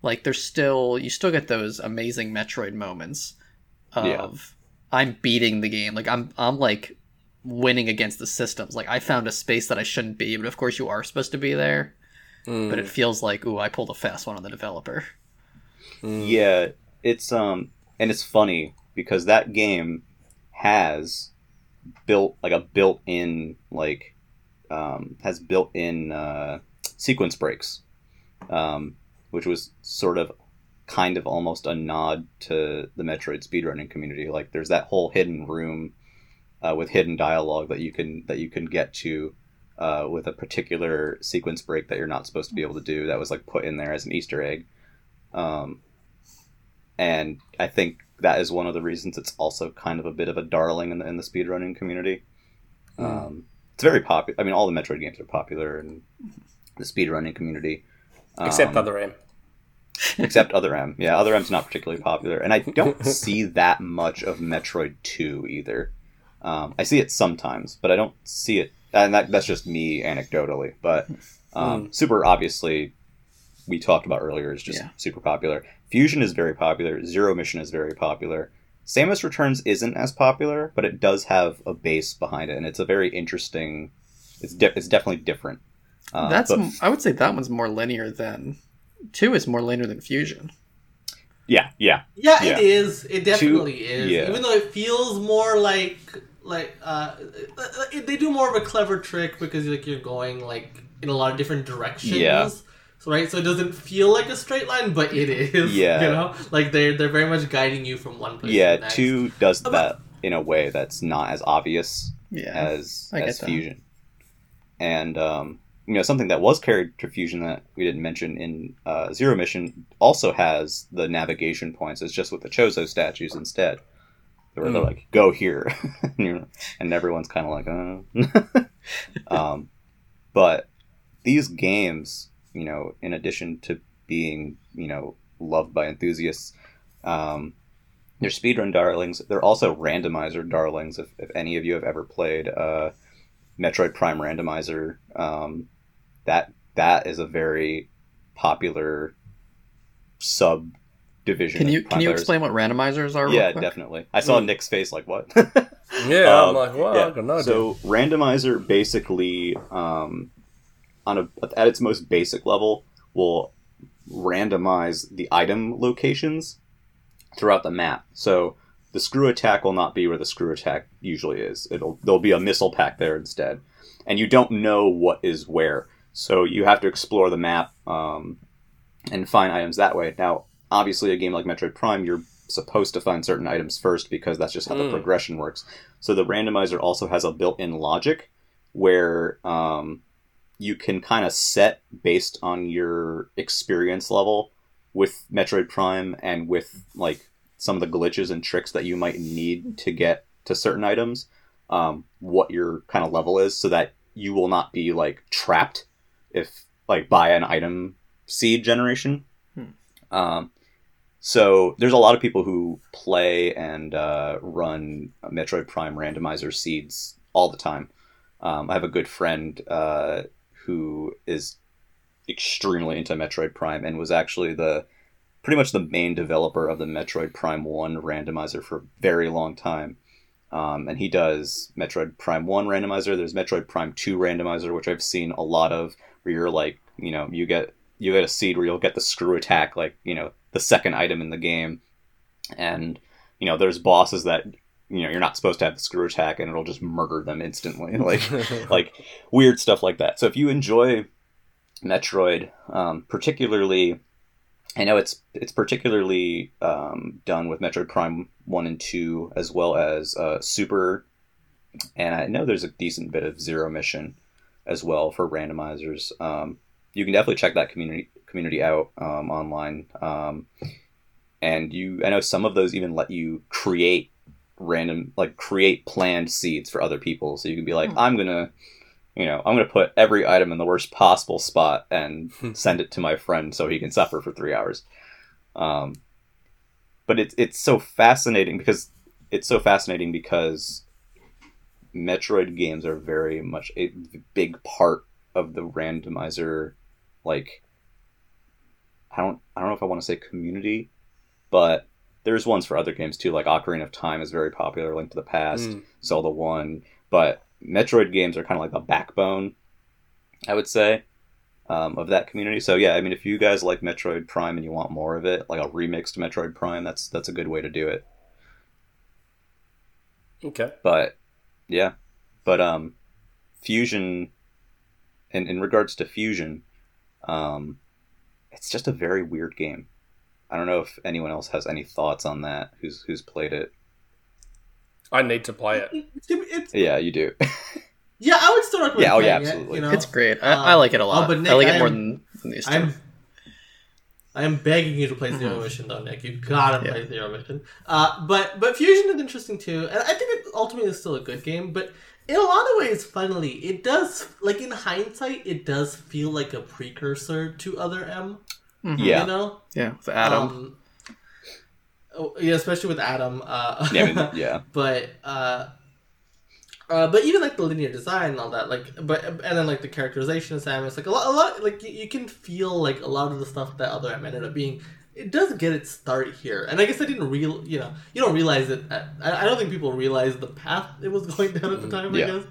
Like there's still you still get those amazing Metroid moments of Yeah. I'm beating the game. Like I'm I'm like winning against the systems. Like I found a space that I shouldn't be, but of course you are supposed to be there. But it feels like, ooh, I pulled a fast one on the developer. Yeah, it's um and it's funny because that game has built like a built-in like um has built-in uh sequence breaks. Um which was sort of kind of almost a nod to the Metroid speedrunning community. Like there's that whole hidden room uh, with hidden dialogue that you can that you can get to uh, with a particular sequence break that you're not supposed to be able to do. That was like put in there as an Easter egg. Um, and I think that is one of the reasons it's also kind of a bit of a darling in the, in the speedrunning community. Um, it's very popular. I mean, all the Metroid games are popular in the speedrunning community. Except Um, Other M. except Other M. Yeah, Other M's not particularly popular, and I don't see that much of Metroid Two either. Um, I see it sometimes, but I don't see it, and that, that's just me anecdotally. But um, Super, obviously, we talked about earlier, is just Yeah. super popular. Fusion is very popular. Zero Mission is very popular. Samus Returns isn't as popular, but it does have a base behind it, and it's a very interesting. It's de- it's definitely different. Uh, That's but- m- I would say that one's more linear than two is more linear than Fusion. yeah, yeah, Yeah, Yeah. it is. It definitely is. yeah. Even though it feels more like like uh, uh, they do more of a clever trick because like you're going like in a lot of different directions. Yeah. So, right, so it doesn't feel like a straight line, but it is. Yeah. You know, like they're they're very much guiding you from one place. to yeah. the next. Two does But- that in a way that's not as obvious Yeah. as I get as that. fusion and um, you know something that was carried to fusion that we didn't mention in uh, zero mission also has the navigation points it's just with the chozo statues instead where they're Mm. like go here and, and everyone's kind of like uh. um, but these games you know in addition to being you know loved by enthusiasts um, they're speedrun darlings. They're also randomizer darlings. If, if any of you have ever played uh, Metroid Prime Randomizer, um, that that is a very popular subdivision. Can of you can you explain what randomizers are? real Yeah, quick? definitely. I saw Mm. Nick's face like what? Yeah, I'm Um, like, wow, yeah. I got no idea. So randomizer basically, um, on a at its most basic level, will randomize the item locations throughout the map. So the screw attack will not be where the screw attack usually is. It'll there'll be a missile pack there instead, and you don't know what is where. So you have to explore the map um, and find items that way. Now, obviously, a game like Metroid Prime, you're supposed to find certain items first because that's just how the Mm. progression works. So the randomizer also has a built-in logic where um, you can kind of set based on your experience level with Metroid Prime and with like some of the glitches and tricks that you might need to get to certain items, um, what your kind of level is, so that you will not be like trapped if like by an item seed generation. Um, so there's a lot of people who play and uh, run Metroid Prime randomizer seeds all the time. Um, I have a good friend uh, who is extremely into Metroid Prime and was actually the pretty much the main developer of the Metroid Prime One randomizer for a very long time. Um, and he does Metroid Prime One randomizer. There's Metroid Prime Two randomizer, which I've seen a lot of, where you're like, you know, you get you get a seed where you'll get the screw attack, like you know, the second item in the game, and you know, there's bosses that you know you're not supposed to have the screw attack, and it'll just murder them instantly, like like weird stuff like that. So if you enjoy Metroid, um, particularly, I know it's it's particularly um, done with Metroid Prime One and Two, as well as uh, Super, and I know there's a decent bit of Zero Mission as well for randomizers. Um, you can definitely check that community community out um, online, um, and you I know some of those even let you create random like create planned seeds for other people, so you can be like, I'm gonna you know, I'm to put every item in the worst possible spot and send it to my friend so he can suffer for three hours. Um, but it's it's so fascinating because it's so fascinating because Metroid games are very much a big part of the randomizer. Like, I don't I don't know if I want to say community, but there's ones for other games too. Like Ocarina of Time is very popular. Link to the Past, Mm. Zelda One, but Metroid games are kind of like the backbone, I would say, um, of that community. So yeah, I mean, if you guys like Metroid Prime and you want more of it, like a remixed Metroid Prime, that's that's a good way to do it. Okay. But yeah, but um, Fusion, in in regards to Fusion, um, it's just a very weird game. I don't know if anyone else has any thoughts on that. Who's who's played it? I need to play it. It's, it's, Yeah, you do. yeah, I would still recommend. It. Yeah, oh, yeah, playing it, absolutely. you know? It's great. I, Um, I like it a lot. oh, but Nick, I like I it more am- than these two. I'm I am begging you to play Zero Mission though, Nick. You've gotta Yeah. play Zero Mission. Uh, but but Fusion is interesting too, and I think it ultimately is still a good game. But in a lot of ways, funnily, it does like in hindsight, it does feel like a precursor to Other M. Mhm. Yeah. You know, Yeah, with Adam. Um, oh, yeah, especially with Adam. Uh, yeah, I mean, yeah. but uh, uh, but even like the linear design and all that, like, but and then like the characterization of Samus, like a lot, a lot, like you, you can feel like a lot of the stuff that Other M ended up being. It does get its start here, and I guess I didn't real, you know, you don't realize it. At, I, I don't think people realized the path it was going down at the time. Yeah. I guess,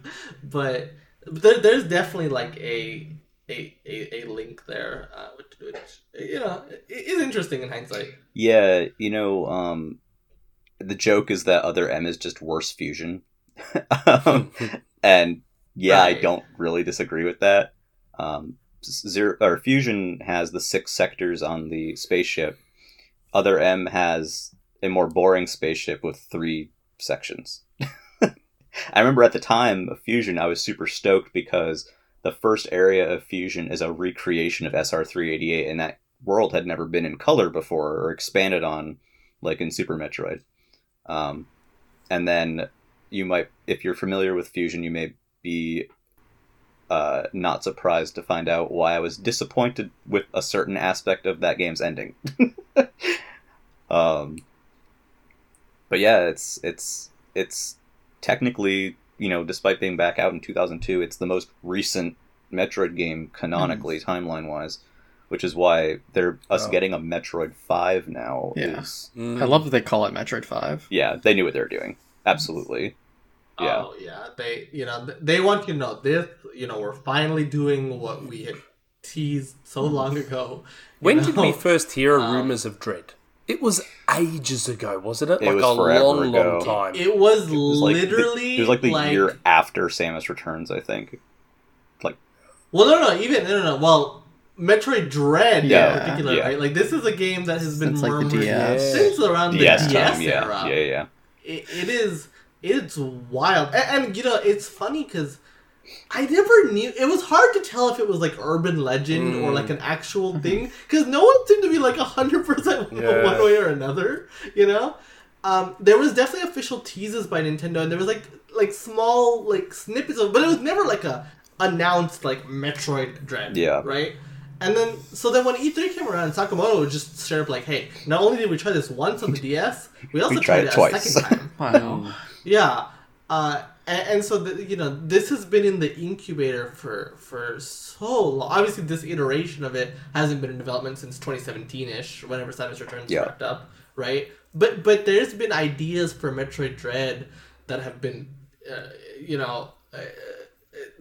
but, but there, there's definitely like a a, a, a link there, uh, which, which you know is interesting in hindsight. Yeah, you know, um, the joke is that other M is just worse fusion, um, and yeah, I don't really disagree with that. Um, zero or fusion has the six sectors on the spaceship. Other M has a more boring spaceship with three sections. I remember at the time of Fusion, I was super stoked because the first area of Fusion is a recreation of SR 388, and that world had never been in color before or expanded on like in Super Metroid. Um, and then you might, if you're familiar with Fusion, you may be uh, not surprised to find out why I was disappointed with a certain aspect of that game's ending. um, but yeah, it's it's it's technically you know, despite being back out in 2002, it's the most recent Metroid game canonically, timeline wise, which is why they're us Oh. getting a Metroid 5 now. Yeah. Is, Mm. I love that they call it Metroid Five. yeah, they knew what they were doing. Absolutely. Yeah. Oh yeah, they you know they want you to know this. You know we're finally doing what we had teased so long ago. you When did we first hear Um, rumors of Dread? It was ages ago, wasn't it? It like was a forever long, ago. long time. It was, It was like the- literally. it was like the like, year after Samus Returns, I think. Like, well, no, no, even no, no, no. Well, Metroid Dread Yeah, in particular, yeah. right? Like this is a game that has been Since, like, the murmured since around the DS DS, time, yeah. era. Yeah, yeah. It, it is. It's wild, and, and you know it's funny because I never knew. It was hard to tell if it was like urban legend or like an actual thing because no one seemed to be like hundred percent one way or another. You know, um, there was definitely official teases by Nintendo, and there was like like small like snippets of, but it was never like a announced like Metroid Dread. Yeah. Right. And then, so then when E3 came around, Sakamoto was just straight up like, "Hey, not only did we try this once on the DS, we also We tried, tried it it a twice." second time." Wow. Yeah, uh, and, and so the, you know this has been in the incubator for for so long. Obviously, this iteration of it hasn't been in development since 2017 ish, whenever Samus Returns Yeah. wrapped up, right? But but there's been ideas for Metroid Dread that have been, uh, you know, uh,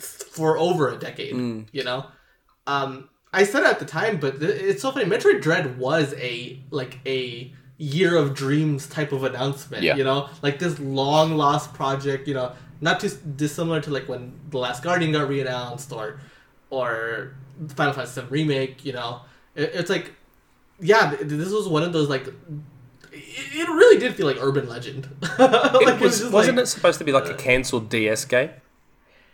for over a decade. You know, um, I said it at the time, but th- it's so funny. Metroid Dread was a like a year of dreams type of announcement. Yeah. You know, like this long lost project. You know, not too dissimilar to like when the Last Guardian got reannounced or or Final Fantasy VII remake. You know, it, it's like yeah, this was one of those like. It, it really did feel like urban legend. Like, It was, just wasn't like- it supposed to be like a uh, cancelled DS game?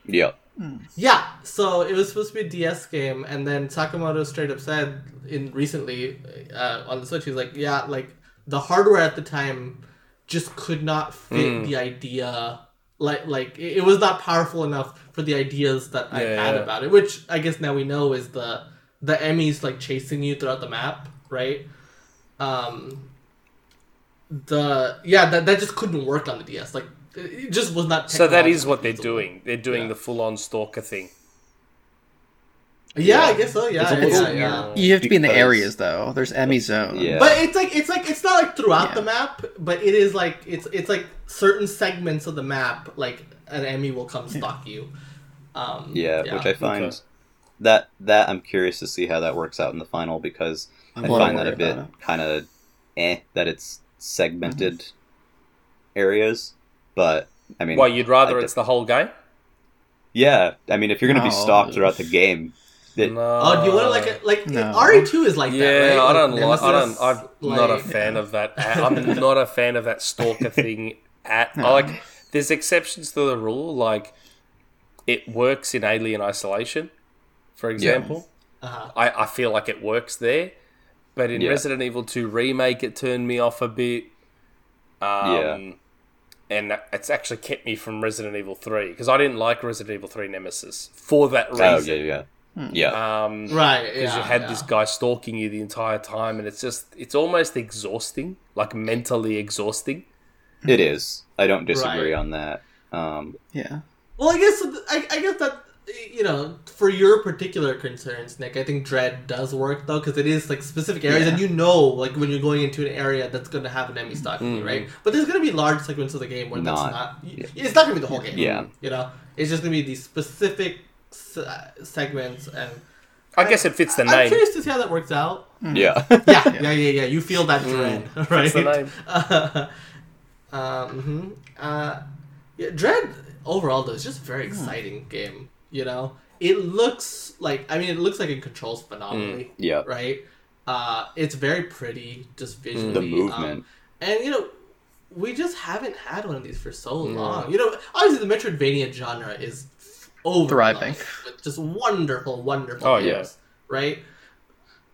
Yeah. Hmm. Yeah, so it was supposed to be a DS game, and then Sakamoto straight up said in recently uh, on the Switch, he's like, yeah, like the hardware at the time just could not fit hmm. the idea. Like, like it it was not powerful enough for the ideas that I Yeah, had yeah. about it. Which I guess now we know is the the EMMIs like chasing you throughout the map, right? Um, the yeah, that that just couldn't work on the DS. Like, it it just was not. So that is what they're doing. They're doing Yeah. the full on stalker thing. Yeah, I guess so. Yeah, It's yeah, yeah, yeah. You have to be in the areas though. There's EMMI zone. Yeah. But it's like it's like it's not like throughout Yeah. the map, but it is like it's it's like certain segments of the map, like an enemy will come stalk you. Um, Yeah, which I find Okay. that that I'm curious to see how that works out in the final because I'm I a little find that a bit kind of eh that it's segmented areas. But I mean, Why you'd rather I it's the whole game? yeah, I mean, if you're gonna be stalked throughout the game, it, No. Oh, do you want to like it? Like No. RE two is like that, Yeah, right? I don't Like, like. I don't. Nemesis, I'm not a fan of that. I'm not a fan of that stalker thing. At I like, there's exceptions to the rule. Like, it works in Alien Isolation, for example. Uh-huh. I, I feel like it works there, but in Yeah. Resident Evil 2 remake, it turned me off a bit. Um, Yeah. And it's actually kept me from Resident Evil 3 because I didn't like Resident Evil 3 Nemesis for that reason. oh yeah, yeah, yeah. Um, Right, because yeah, you had yeah. this guy stalking you the entire time, and it's just it's almost exhausting, like mentally exhausting. It is. I don't disagree Right. on that. Um. Yeah. Well, I guess I, I guess that you know for your particular concerns, Nick, I think Dread does work though because it is like specific areas, Yeah. and you know like when you're going into an area that's going to have an enemy stalking you, right? Mm-hmm. But there's going to be large segments of the game where Not- that's not. It's not going to be the whole game. Yeah. you know, it's just going to be these specific se- uh, segments, and I guess it fits the name. I'm curious to see how that works out. yeah. Yeah, yeah, yeah, yeah. You feel that dread, mm. right? Uh, Fits the name. um, mhm. uh, yeah, Dread overall though is just a very exciting game. You know, it looks like I mean, it looks like it controls phenomenally, yeah. right? Uh, it's very pretty, just visually. The um, movement. and you know, we just haven't had one of these for so long. You know, obviously the Metroidvania genre is over Thriving. with just wonderful, wonderful Oh, yeah. games, right?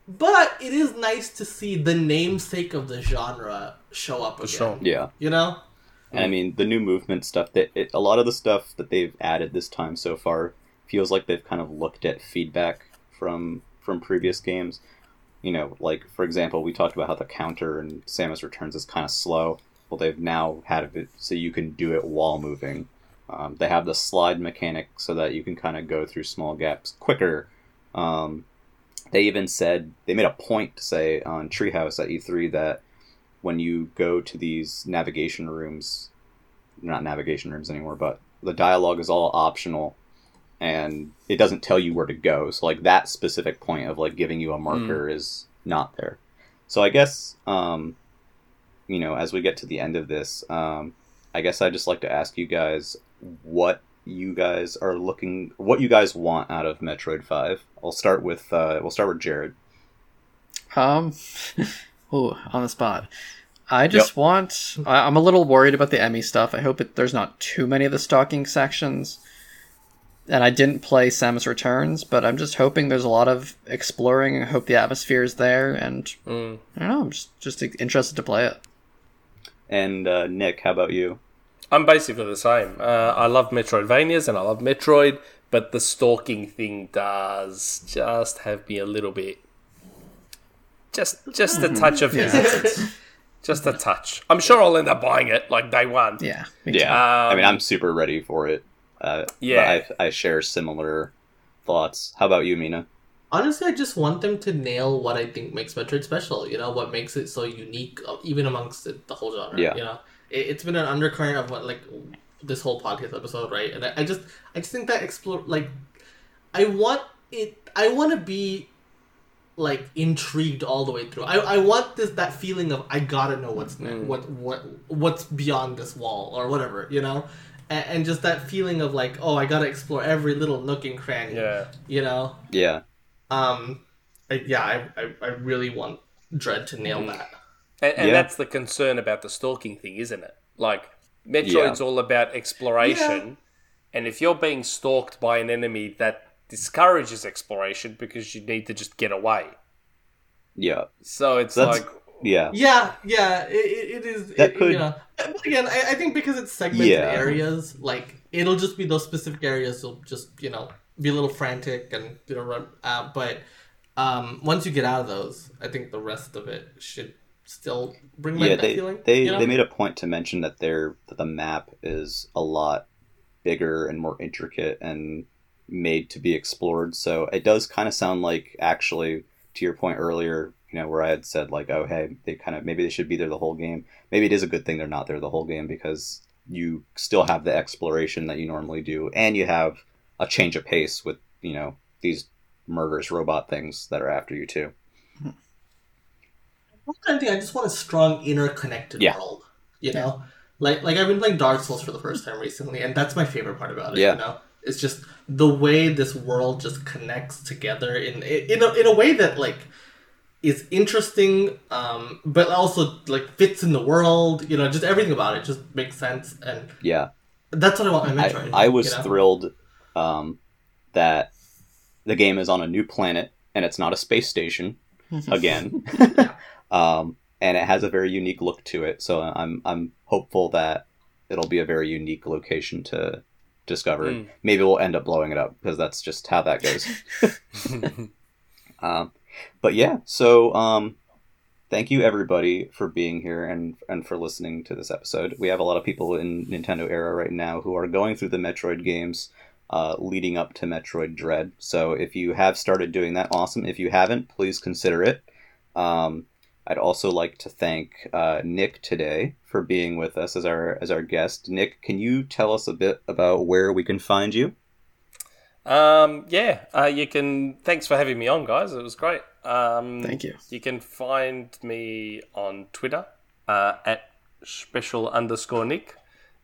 But it is nice to see the namesake of the genre show up again. sure. Yeah. You know? And I mean, the new movement stuff that it, a lot of the stuff that they've added this time so far feels like they've kind of looked at feedback from from previous games. You know, like for example, we talked about how the counter and Samus Returns is kind of slow. Well, they've now had it so you can do it while moving. Um, they have the slide mechanic so that you can kind of go through small gaps quicker. Um, they even said they made a point to say on Treehouse at E3 that when you go to these navigation rooms, not navigation rooms anymore, but the dialogue is all optional and it doesn't tell you where to go. So like that specific point of like giving you a marker is not there. So I guess um you know, as we get to the end of this, um I guess I'd just like to ask you guys what you guys are looking what you guys want out of Metroid 5. I'll start with uh we'll start with Jared. Um, oh, on the spot. I just want. I, I'm a little worried about the EMMI stuff. I hope it, there's not too many of the stalking sections. and I didn't play Samus Returns, but I'm just hoping there's a lot of exploring. I hope the atmosphere is there, and Mm. I don't know. I'm just just interested to play it. And uh, Nick, how about you? I'm basically the same. Uh, I love Metroidvanias and I love Metroid, but the stalking thing does just have me a little bit. Just, just a touch of Yeah. hesitance. just a touch. I'm sure I'll end up buying it like day one. Yeah, me too. Yeah, I mean, Um, I'm super ready for it. Uh, Yeah. I, I share similar thoughts. How about you, Mina? Honestly, I just want them to nail what I think makes Metroid special. You know, what makes it so unique, uh, even amongst the, the whole genre. Yeah. You know, it, it's been an undercurrent of what like this whole podcast episode, right? And I, I just, I just think that explore like, I want it. I want to be like intrigued all the way through. I, I want this that feeling of I gotta know what's next, Mm. what what what's beyond this wall or whatever, you know, and, and just that feeling of like oh I gotta explore every little nook and cranny, Yeah. you know. Yeah, Um, I, yeah, I, I, I really want Dread to Mm. nail that. And, and Yeah. that's the concern about the stalking thing, isn't it? Like, Metroid's all about exploration, and if you're being stalked by an enemy that discourages exploration because you need to just get away. yeah, So it's That's- like, yeah, Yeah, yeah, it, it, it is. That it, could- you know, but again, I, I think because it's segmented Yeah. areas, like it'll just be those specific areas. You'll just you know be a little frantic and you know run. Uh, but um, once you get out of those, I think the rest of it should still bring yeah. that They feeling. they, you know? they made a point to mention that their that the map is a lot bigger and more intricate and made to be explored. So it does kind of sound like actually to your point earlier, you know, where I had said like, oh hey, they kind of maybe they should be there the whole game. Maybe it is a good thing they're not there the whole game because you still have the exploration that you normally do, and you have a change of pace with you know these murderous robot things that are after you too. Anything, I just want a strong interconnected Yeah. world. You know, like like I've been playing Dark Souls for the first time recently, and that's my favorite part about it. Yeah. You know, it's just the way this world just connects together in in a, in a way that like is interesting, um, but also like fits in the world. You know, just everything about it just makes sense, and Yeah. that's what I want my I, Metroid. I was you know? thrilled um, that the game is on a new planet and it's not a space station again, um, and it has a very unique look to it. So I'm I'm hopeful that it'll be a very unique location to discover. Mm. Maybe we'll end up blowing it up because that's just how that goes. um, but yeah, so um, thank you everybody for being here and and for listening to this episode. We have a lot of people in Nintendo era right now who are going through the Metroid games uh, leading up to Metroid Dread. So if you have started doing that, awesome. If you haven't, please consider it. Um, I'd also like to thank uh, Nick today for being with us as our as our guest. Nick, can you tell us a bit about where we can find you? um, yeah, uh, you can. Thanks for having me on, guys. It was great. Um, Thank you. You can find me on Twitter uh, at shpeshal underscore Nick.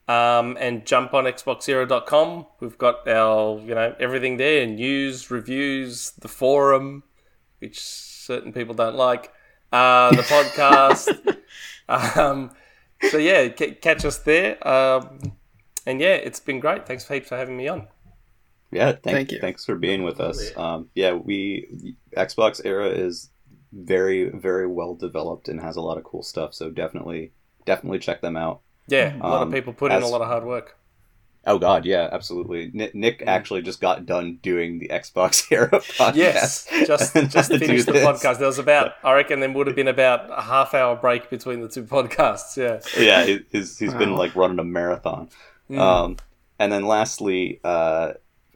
Um, and jump on xboxera.com. We've got our, you know, everything there news, reviews, the forum, which certain people don't like, uh, the podcast. um, so, yeah, c- catch us there. Um, and yeah, it's been great. Thanks heaps for having me on. Yeah, thank, Thank you. Thanks for being with us. Um, yeah, we XboxEra is very very well developed and has a lot of cool stuff. So definitely definitely check them out. Yeah, a lot Um, of people put in a lot of hard work. Oh God, yeah, absolutely. Nick, Nick actually just got done doing the Xbox era podcast. Yes, just just finished the this. podcast. There was about, I reckon, there would have been about a half hour break between the two podcasts. Yeah, Yeah, he- he's he's been like running a marathon. Mm. Um, and then lastly, uh,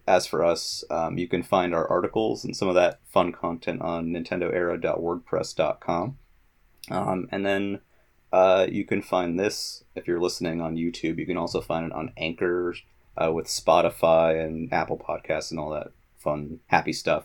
as for us, um, you can find our articles and some of that fun content on nintendoera.wordpress.com. Um, and then uh, you can find this if you're listening on YouTube. You can also find it on Anchor uh, with Spotify and Apple Podcasts and all that fun, happy stuff.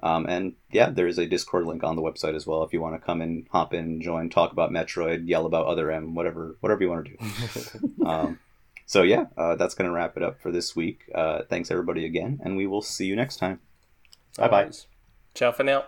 Um, and yeah, there is a Discord link on the website as well if you want to come and hop in, join, talk about Metroid, yell about Other M, whatever, whatever you want to do. um, so yeah, uh, that's gonna wrap it up for this week. Uh, thanks everybody again, and we will see you next time. Bye bye. Ciao for now.